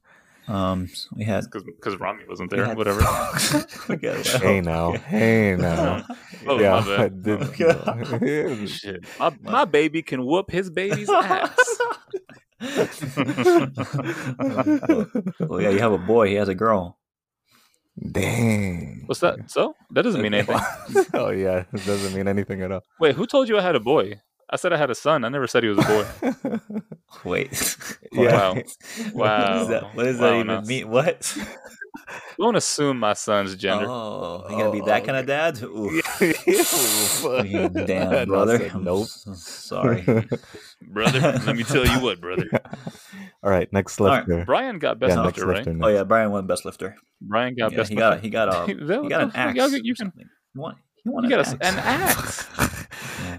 um, so we had because Rami wasn't there. had- Whatever. Hey now. Hey now. Oh, yeah. my bad. I did. Okay. Shit. My, my baby can whoop his baby's ass. well, yeah, you have a boy. He has a girl. Dang. What's that? So that doesn't mean anything. oh yeah, it doesn't mean anything at all. Wait, who told you I had a boy? I said I had a son. I never said he was a boy. Wait. Yeah. Wow. What is that? What does Wow, that even no. mean? What? Don't assume my son's gender. Oh, you gonna be that oh, kind of dad? Oof. Fucking Damn, And I brother. said, I'm nope. so sorry. Brother, let me tell you what, brother. All right, next All right, lifter. Brian got best yeah, lifter, right? lifter. Oh yeah, Brian won best lifter. Brian got Yeah, best he got lifter. he got a That- he got an axe. y'all- you or can- something. He won. He won You an got axe. a, an axe. Yeah.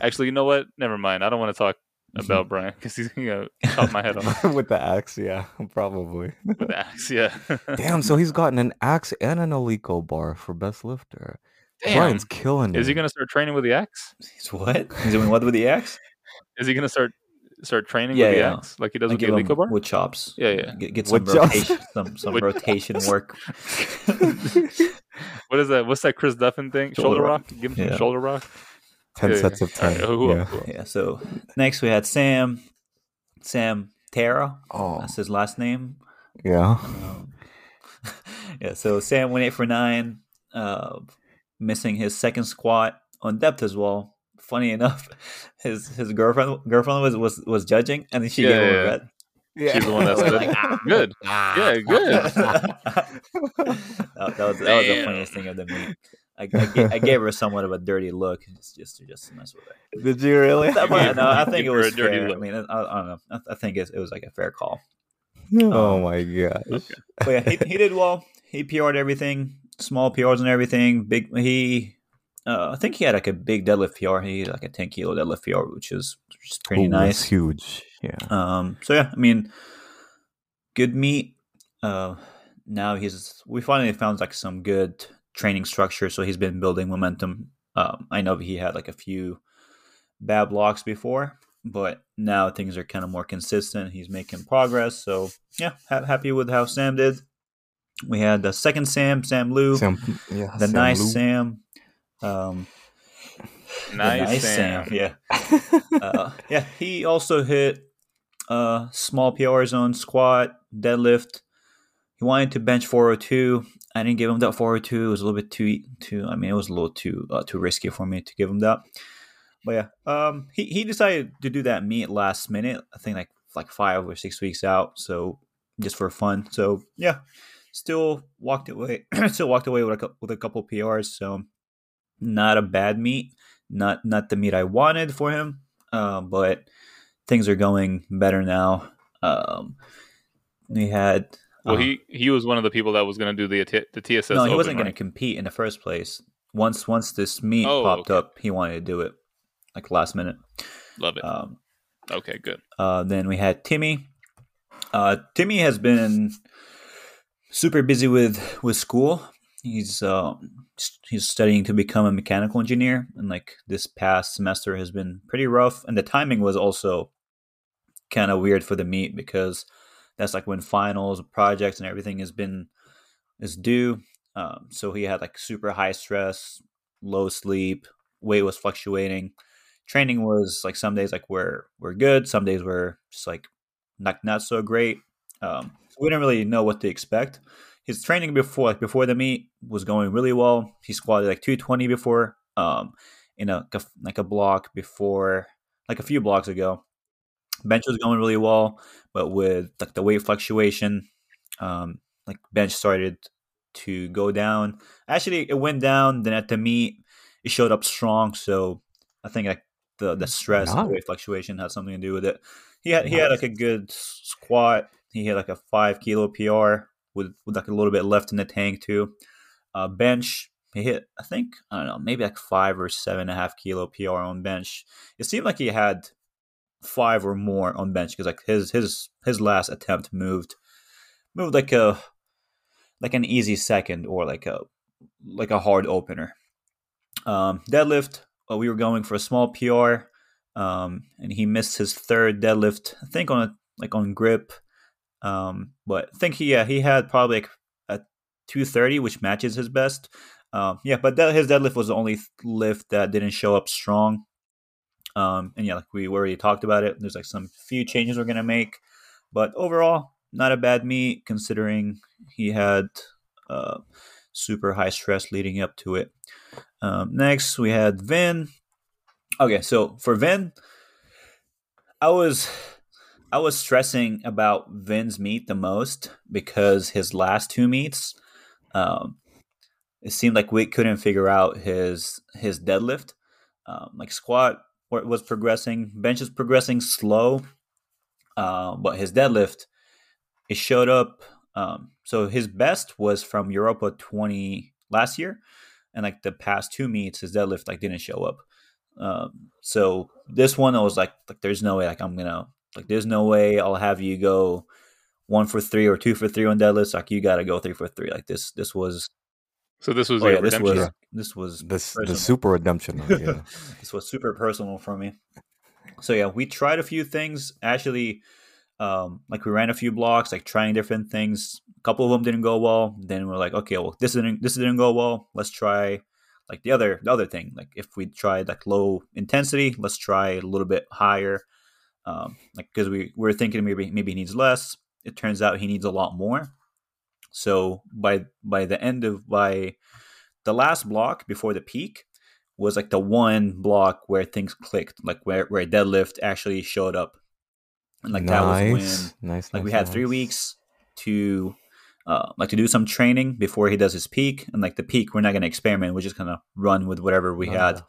Actually, you know what? Never mind. I don't want to talk Mm-hmm. about Brian because he's gonna chop my head off With the axe, yeah, probably. with the axe. Yeah. Damn, so he's gotten an axe and an Eleiko bar for best lifter. Damn. Brian's killing it. Is he gonna start training with the axe? He's what? He's doing what with the axe? Is he gonna start start training Yeah, with the yeah. axe like he does I with the give Eleiko bar? with chops. Yeah, yeah. Get, get some Wood chops. rotation, some some Wood rotation work. what is that? What's that Chris Duffin thing? Shoulder Shoulder, rock. rock? Give him some shoulder rock. Ten Yeah, sets of ten? who- who- yeah. yeah. So next we had Sam, Sam Terra. Oh, That's his last name. yeah. Um, yeah. So Sam went eight for nine, uh, missing his second squat on depth as well. Funny enough, his his girlfriend girlfriend was was, was judging, and then she Yeah, gave him yeah, a yeah. bet. Yeah. She's the one that's Like, good. ah. Good. Yeah, good. that, that was that was the funniest thing of the meet. I, I, ga- I gave her somewhat of a dirty look just just to just mess with her. Did you really? But, no, I think it gave a was dirty fair. I mean, I, I don't know. I, I think it, it was like a fair call. oh Um, my gosh. Okay. But yeah, he, he did well. He PR'd everything, small PRs and everything. Big he, uh, I think he had like a big deadlift PR. He had like a ten kilo deadlift PR, which is which is pretty Ooh, that's nice. huge. Yeah. Um, so yeah, I mean, good meat. Uh, now he's we finally found like some good training structure, so he's been building momentum. Um, I know he had like a few bad blocks before, but now things are kind of more consistent. He's making progress, so yeah, ha- happy with how Sam did. We had the second Sam, Sam Lou, Sam, yeah, the Sam nice Lou. Sam. Um, the Nice, Sam. Yeah, uh, yeah. He also hit uh, small PR zone squat, deadlift. He wanted to bench 402. I didn't give him that 402. It was a little bit too too. I mean, it was a little too uh, too risky for me to give him that. But yeah, um, he he decided to do that meet last minute. I think like like five or six weeks out. So just for fun. So yeah, still walked away. still walked away with a, with a couple PRs. So not a bad meet. Not not the meet I wanted for him. Uh, but things are going better now. Um, we had Well, uh, he he was one of the people that was going to do the T- the TSS. no, he Open, wasn't going to compete in the first place. Once once this meet Oh, popped okay. up, he wanted to do it like last minute. Love it. Um, okay, good. uh, then we had Timmy. Uh, Timmy has been super busy with with school. He's uh, he's studying to become a mechanical engineer, and like this past semester has been pretty rough. And the timing was also kind of weird for the meet because that's like when finals, projects, and everything has been is due. Um, so he had like super high stress, low sleep, weight was fluctuating. Training was like some days like we're we're good, some days were just like not not so great. Um, so we didn't really know what to expect. His training before like before the meet was going really well. He squatted like 220 before, um, in a like a block before like a few blocks ago. Bench was going really well, but with like the weight fluctuation, um, like bench started to go down. Actually, it went down. Then at the meet, it showed up strong. So I think like the the stress and Nice. weight fluctuation had something to do with it. He had he had like a good squat. He had like a five kilo PR with with like a little bit left in the tank too. Uh, bench he hit I think I don't know maybe like five or seven and a half kilo PR on bench. It seemed like he had five or more on bench because like his his his last attempt moved moved like a like an easy second or like a like a hard opener. Um, deadlift, uh, we were going for a small PR, um, and he missed his third deadlift. I think on a like on grip, um, but I think he yeah he had probably like a two thirty, which matches his best. Um, yeah, but that, his deadlift was the only lift that didn't show up strong. Um, and yeah, like we already talked about it. There's like some few changes we're gonna make, but overall, not a bad meet considering he had uh, super high stress leading up to it. Um, next, we had Vin. Okay, so for Vin, I was I was stressing about Vin's meet the most because his last two meets, um, it seemed like we couldn't figure out his his deadlift. Um, like squat wa- was progressing, bench is progressing slow, uh, but his deadlift it showed up. Um, so his best was from Europa 20 last year, and like the past two meets, his deadlift like didn't show up. Um, so this one, I was like, like there's no way, like I'm gonna, like there's no way I'll have you go one for three or two for three on deadlifts. Like you got to go three for three. Like this, this was, So this was oh your yeah, this redemption. was, Yeah. this was This the super redemption. Yeah. this was super personal for me. So yeah, we tried a few things. Actually, um, like we ran a few blocks, like trying different things. A couple of them didn't go well. Then we're like, okay, well, this didn't this didn't go well. Let's try like the other the other thing. Like if we tried like low intensity, let's try a little bit higher. Um, like because we we are thinking maybe maybe he needs less. It turns out he needs a lot more. So by by the end of by the last block before the peak was like the one block where things clicked, like where where deadlift actually showed up, and like that was when nice, nice. like we nice, had three weeks to uh, like to do some training before he does his peak, and like the peak we're not gonna experiment, we're just gonna run with whatever we had.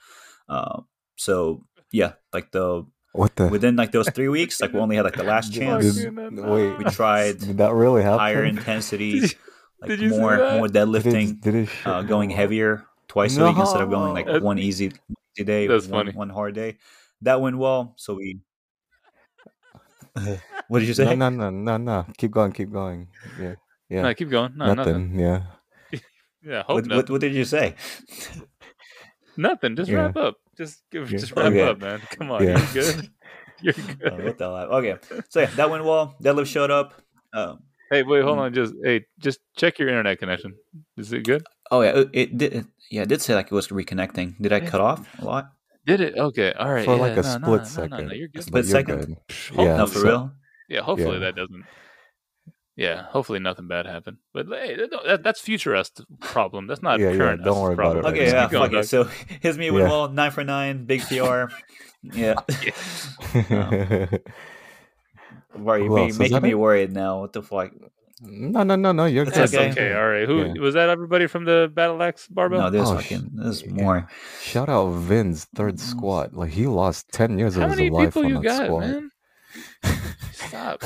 Uh, so yeah, like the What the? within like those three weeks, like we only had like the last chance. did- wait, We tried Did that really happen? higher intensity, Did like did you more that? more Did it- deadlifting, did it uh, going heavier twice a week instead of going like No. one easy, easy day, That's one, funny. one hard day. That went well, so we. what did you say? No, no, no, no, no. Keep going, keep going. Yeah, yeah. No, keep going. No, nothing. nothing. Yeah. Yeah, hope What, nothing. what, what did you say? Nothing. Just Yeah. wrap up. Just give. Yeah. Just wrap Okay. up, man. Come on. Yeah. You're good. You're Oh, good. what the hell? Okay, so yeah, that went well. Deadlift showed up. Um, Hey, wait, hold Mm. on. Just hey, just check your internet connection. Is it good? oh yeah, it, it did. Yeah, it did say like it was reconnecting. Did I cut off a lot? Did it? Okay. All right. For yeah, like a no, no, split no, no, second. No, you're good. Split you're second? good. Hope- Yeah. no, for so- real. Yeah. Hopefully Yeah. that doesn't. Yeah. Hopefully nothing bad happened. But hey, that, that, that's future us problem. That's not Yeah, yeah, current don't us worry about problem. it Okay, Just yeah, keep going, fuck it. So his meet with Yeah. well. Nine for nine, big PR. yeah, worry, Who me, else? Was making that me it? worried now. What the fuck? no, no, no, no. You're That's okay. okay. All right. Who Yeah. was that? Everybody from the Battle Axe barbell? No, there's Oh, fucking there's yeah. more. Shout out Vin's third Mm. squat. Like he lost ten years How of his many life people on you that got, squat. man? Stop.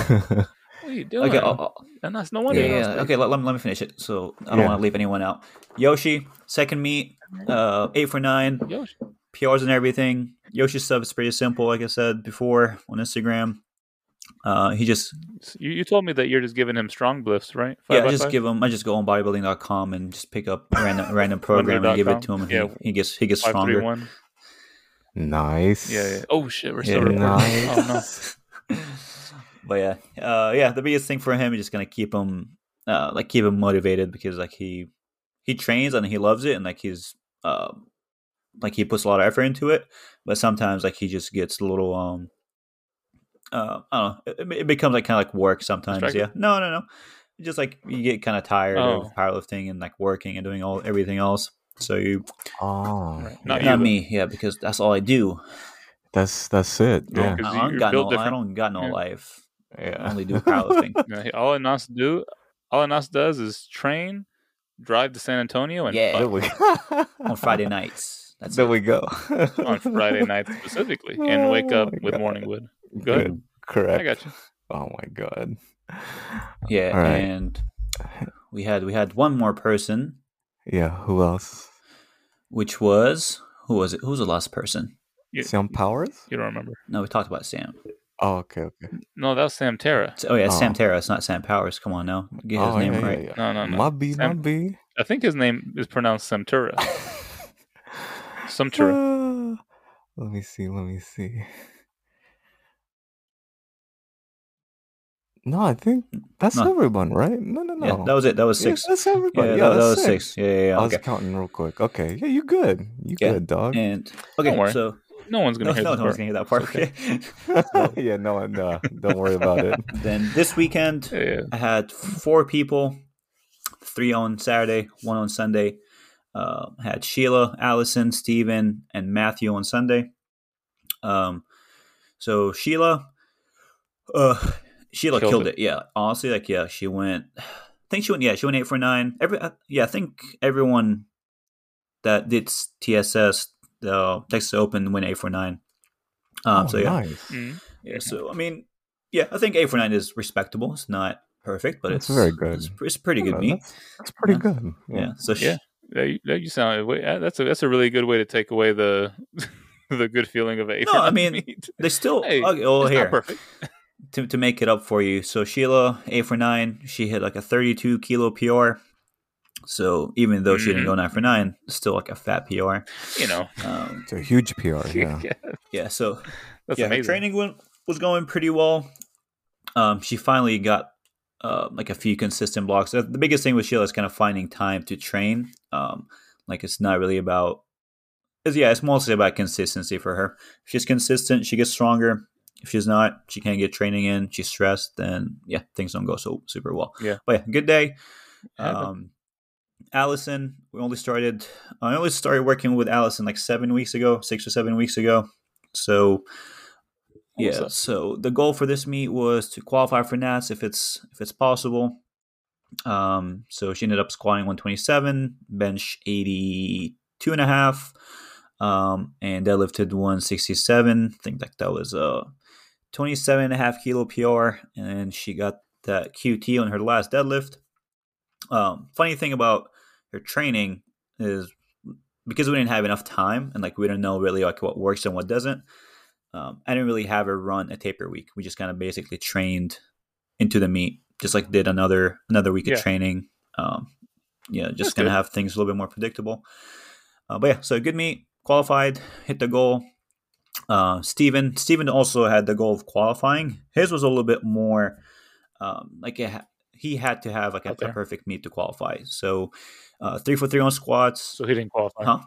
What are you doing? Okay, oh, oh, and that's no wonder. yeah, yeah. Okay, let, let, me, let me finish it. So I don't Yeah. want to leave anyone out. Yoshi, second meet, uh, eight for nine, Yoshi. PRs and everything. Yoshi stuff is pretty simple, like I said before on Instagram. Uh, he just You, you told me that you're just giving him strong bliffs, right? yeah, I just five? give him. I just go on bodybuilding.com and just pick up a random random program and give it to him. And Yeah. he, he gets he gets five, three, stronger. one. nice. Yeah, yeah. Oh shit, we're Yeah. recording. Nice. Oh no. but yeah, uh, yeah. The biggest thing for him is just gonna keep him, uh, like keep him motivated because like he he trains and he loves it and like he's uh, like he puts a lot of effort into it. But sometimes like he just gets a little um, uh, I don't know. It, it becomes like kind of like work sometimes. Distracted? Yeah. No, no, no. Just like you get kind of tired Oh. of powerlifting and like working and doing all everything else. So you Oh, Right. Not yeah. not me, yeah, because that's all I do. That's that's it. No, Yeah. 'cause I don't you're got no, I don't got no Yeah. life. Yeah. only do powerlifting. Yeah, all Anas do, all Anas does is train, drive to San Antonio and Yeah. There fuck we on Friday nights. That's there it. we go. on Friday nights specifically and oh wake Oh up my with God. Go ahead. Good. Correct. I got you. Oh my god. Yeah, right. and we had we had one more person, Yeah. Who else? which was who was it? Who was the last person? You, Sam Powers? you don't remember? No, we talked about Sam. Oh, okay, okay. No, that was Sam Terra. Oh yeah, it's Sam Oh. Terra. It's not Sam Powers. Come on now, get his oh, name yeah, yeah, right. yeah. No, no, no. My B, my B. I think his name is pronounced Samtura. Samtura. Let me see. Let me see. No, I think that's No. everyone, right? No, no, no. Yeah, that was it. That was Yeah, six. that's everybody. that, Yeah, that that's was six. Yeah, yeah, yeah. I was counting real quick. Okay, yeah, you good. You Yeah, good, dog. And okay, worry. so No one's gonna no, hear no, this no one's gonna hear that part. It's Okay. yeah, no, no, don't worry about it. then this weekend, Yeah, yeah. I had four people, three on Saturday, one on Sunday. Uh, I had Sheila, Allison, Steven, and Matthew on Sunday. Um, so Sheila, uh, Sheila Killed killed, it. it. Yeah, honestly, like yeah, she went. I think she went. Yeah, she went eight for nine. Every uh, yeah, I think everyone that did TSS, the Texas Open, win eight for nine. Um, oh, so yeah, nice. Mhm. yeah, so I mean, yeah, I think eight for nine is respectable. It's not perfect, but That's it's very good. It's, it's pretty good Yeah, meet. That's, that's pretty Yeah. good. Yeah. So she, Yeah. Yeah, you, you sound. uh, That's a that's a really good way to take away the the good feeling of eight. No, I mean, meet. they still. Hey, okay, well, it's here not perfect. to to make it up for you. So Sheila eight for nine. She hit like a thirty-two kilo PR. So even though she didn't go nine for nine, still like a fat PR. You know. Um, It's a huge PR. Yeah. yeah. So that's yeah, her training went, was going pretty well. Um, she finally got uh, like a few consistent blocks. The the biggest thing with Sheila is kind of finding time to train. Um, like it's not really about. It's, yeah, it's mostly about consistency for her. If she's consistent, she gets stronger. If she's not, she can't get training in. She's stressed, then yeah, things don't go so super well. Yeah. but yeah, good day. Um, Allison, we only started. I only started working with Allison like seven weeks ago, six or seven weeks ago. So yeah, Awesome. so the goal for this meet was to qualify for Nats if it's if it's possible. Um, so she ended up squatting 127, bench 82 and a half, um, and deadlifted 167. I think like that was a 27 and a half kilo PR, and she got that QT on her last deadlift. Um, funny thing about her training is because we didn't have enough time and like we don't know really like what works and what doesn't. Um, I didn't really have a run a taper week. We just kind of basically trained into the meet, just like did another another week Yeah. of training. Um, yeah, just That's gonna have things a little bit more predictable. Uh, but yeah, so good meet, qualified, hit the goal. Uh, Steven, Steven also had the goal of qualifying. His was a little bit more um, like it ha- he had to have like a, a perfect meet to qualify. So uh, three for three on squats. So he didn't qualify. Huh?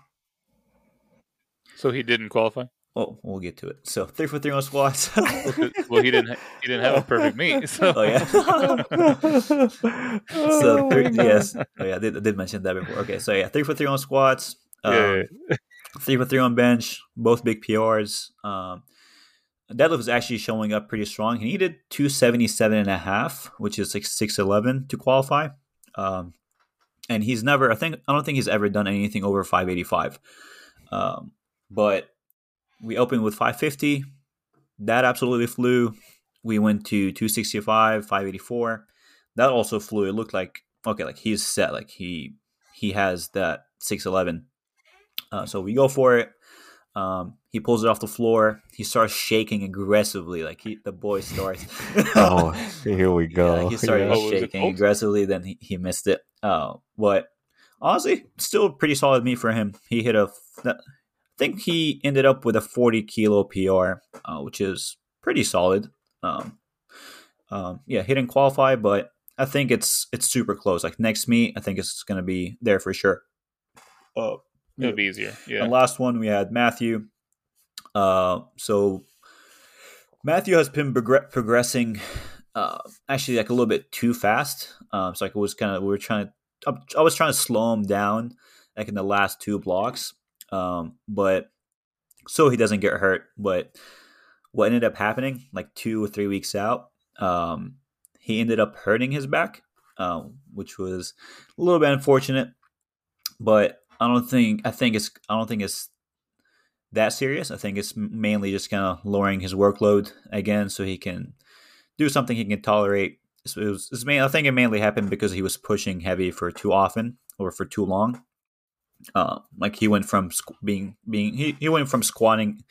So he didn't qualify. Oh, we'll get to it. So three for three on squats. well, he didn't. He didn't have a perfect meet. So Oh yeah. so three, yes, oh yeah, I did, I did mention that before. Okay, so yeah, three for three on squats, um, Yeah, yeah, three for three on bench, both big PRs. Um, deadlift was actually showing up pretty strong. He needed 277 and a half, which is like 611 to qualify. Um, and he's never, I think, I don't think he's ever done anything over 585. Um, but we opened with 550. That absolutely flew. We went to 265, 584. That also flew. It looked like okay, like he's set. Like he he has that 611. Uh, so we go for it. Um, he pulls it off the floor. He starts shaking aggressively. Like he, the boy starts. oh, here we go. Yeah, he started Yeah. Oh, was it shaking cold? aggressively. Then he, he missed it. Uh, but honestly, still a pretty solid meet for him. He hit a. I think he ended up with a 40 kilo PR, uh, which is pretty solid. Um, um, yeah, he didn't qualify, but I think it's it's super close. Like next meet, I think it's going to be there for sure. Uh, it would be easier. Yeah. and last one we had Matthew. Uh, so Matthew has been progr- progressing, uh, actually like a little bit too fast. Um, so like it was kind of we were trying to, I was trying to slow him down, like in the last two blocks, um, but so he doesn't get hurt. But what ended up happening, like two or three weeks out, um, he ended up hurting his back. um, which was a little bit unfortunate. But I don't think I think it's I don't think it's that serious. I think it's mainly just kind of lowering his workload again, so he can do something he can tolerate. It was, it's main, I think it mainly happened because he was pushing heavy for too often or for too long. Uh, like he went from being being he, he went from squatting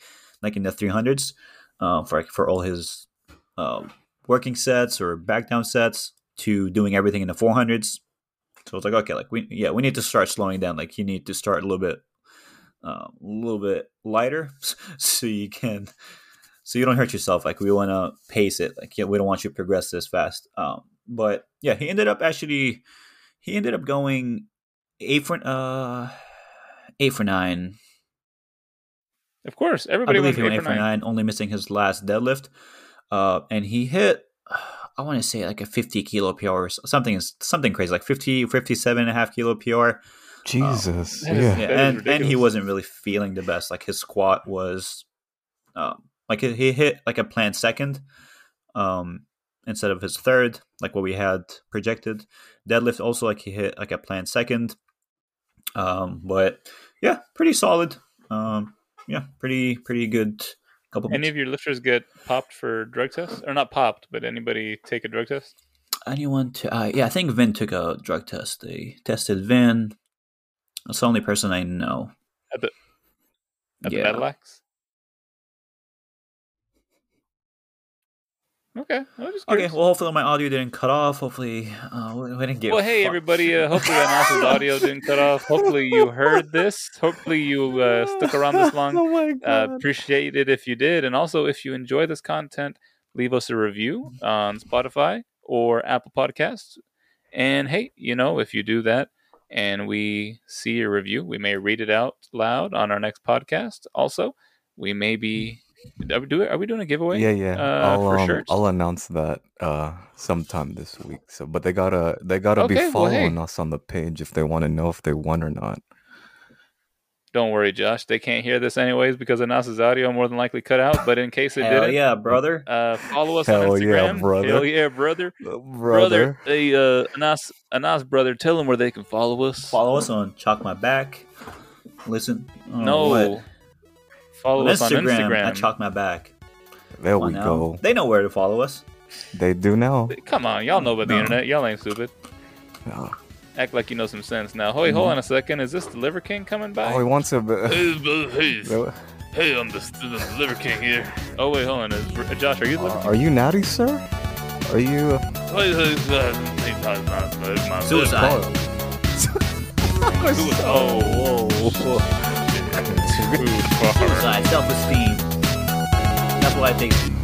like in the 300s uh, for for all his uh, working sets or back down sets to doing everything in the 400s. So it's like okay, like we yeah we need to start slowing down. Like you need to start a little bit uh, a little bit lighter so you can so you don't hurt yourself. Like we want to pace it. Like yeah, we don't want you to progress this fast. Um, but yeah, he ended up actually he ended up going eight for uh eight for nine. Of course, everybody I believe went he went eight for nine. nine, only missing his last deadlift. Uh, and he hit I want to say like a 50 kilo PR or something is something crazy like 50 57 and a half kilo PR. Jesus. Um, yeah. yeah. And and he wasn't really feeling the best. Like his squat was um like he hit like a planned second um instead of his third like what we had projected. Deadlift also like he hit like a planned second. Um but yeah, pretty solid. Um yeah, pretty pretty good couple Any of your lifters get popped for drug tests, or not popped, but anybody take a drug test? Anyone? To, uh, yeah, I think Vin took a drug test. They tested Vin. That's the only person I know. At the at yeah. the Medalax. Okay. Okay. Well, hopefully my audio didn't cut off. Hopefully, uh, we didn't get. Well, hey everybody. Uh, hopefully Anas's audio didn't cut off. Hopefully you heard this. Hopefully you uh, stuck around this long. oh my God. Uh, appreciate it if you did, and also if you enjoy this content, leave us a review on Spotify or Apple Podcasts. And hey, you know, if you do that and we see your review, we may read it out loud on our next podcast. Also, we may be are we doing, are we doing a giveaway? Yeah, yeah. Uh, I'll for um, shirts? I'll announce that uh sometime this week. So, but they gotta they gotta Okay, be well, following hey. us on the page if they want to know if they won or not. Don't worry, Josh. They can't hear this anyways because Anas's audio more than likely cut out. But in case it didn't, yeah, brother. uh, follow us Hell on yeah, brother. Hell yeah, brother. Uh, Brother, hey, uh, Anas, Anas, brother, tell them where they can follow us. Follow us on Chalk My Back. Listen. I no, what. Follow On us on Instagram, Instagram. at Chalk My Back. there Come we go. They know where to follow us. They do now. Come on, y'all know about the No. internet. Y'all ain't stupid. Oh, Act like you know some sense now. Hey, hold on a second. Is this the Liver King coming by? oh he wants a bit. Hey, hey, hey, I'm the, the Liver King here. Oh wait, hold on. Is, uh, Josh, are you the Liver Are you natty, sir? Are you? uh, uh, Suicide. Oh, whoa. too far. Suicide, uh, self esteem. That's what I think.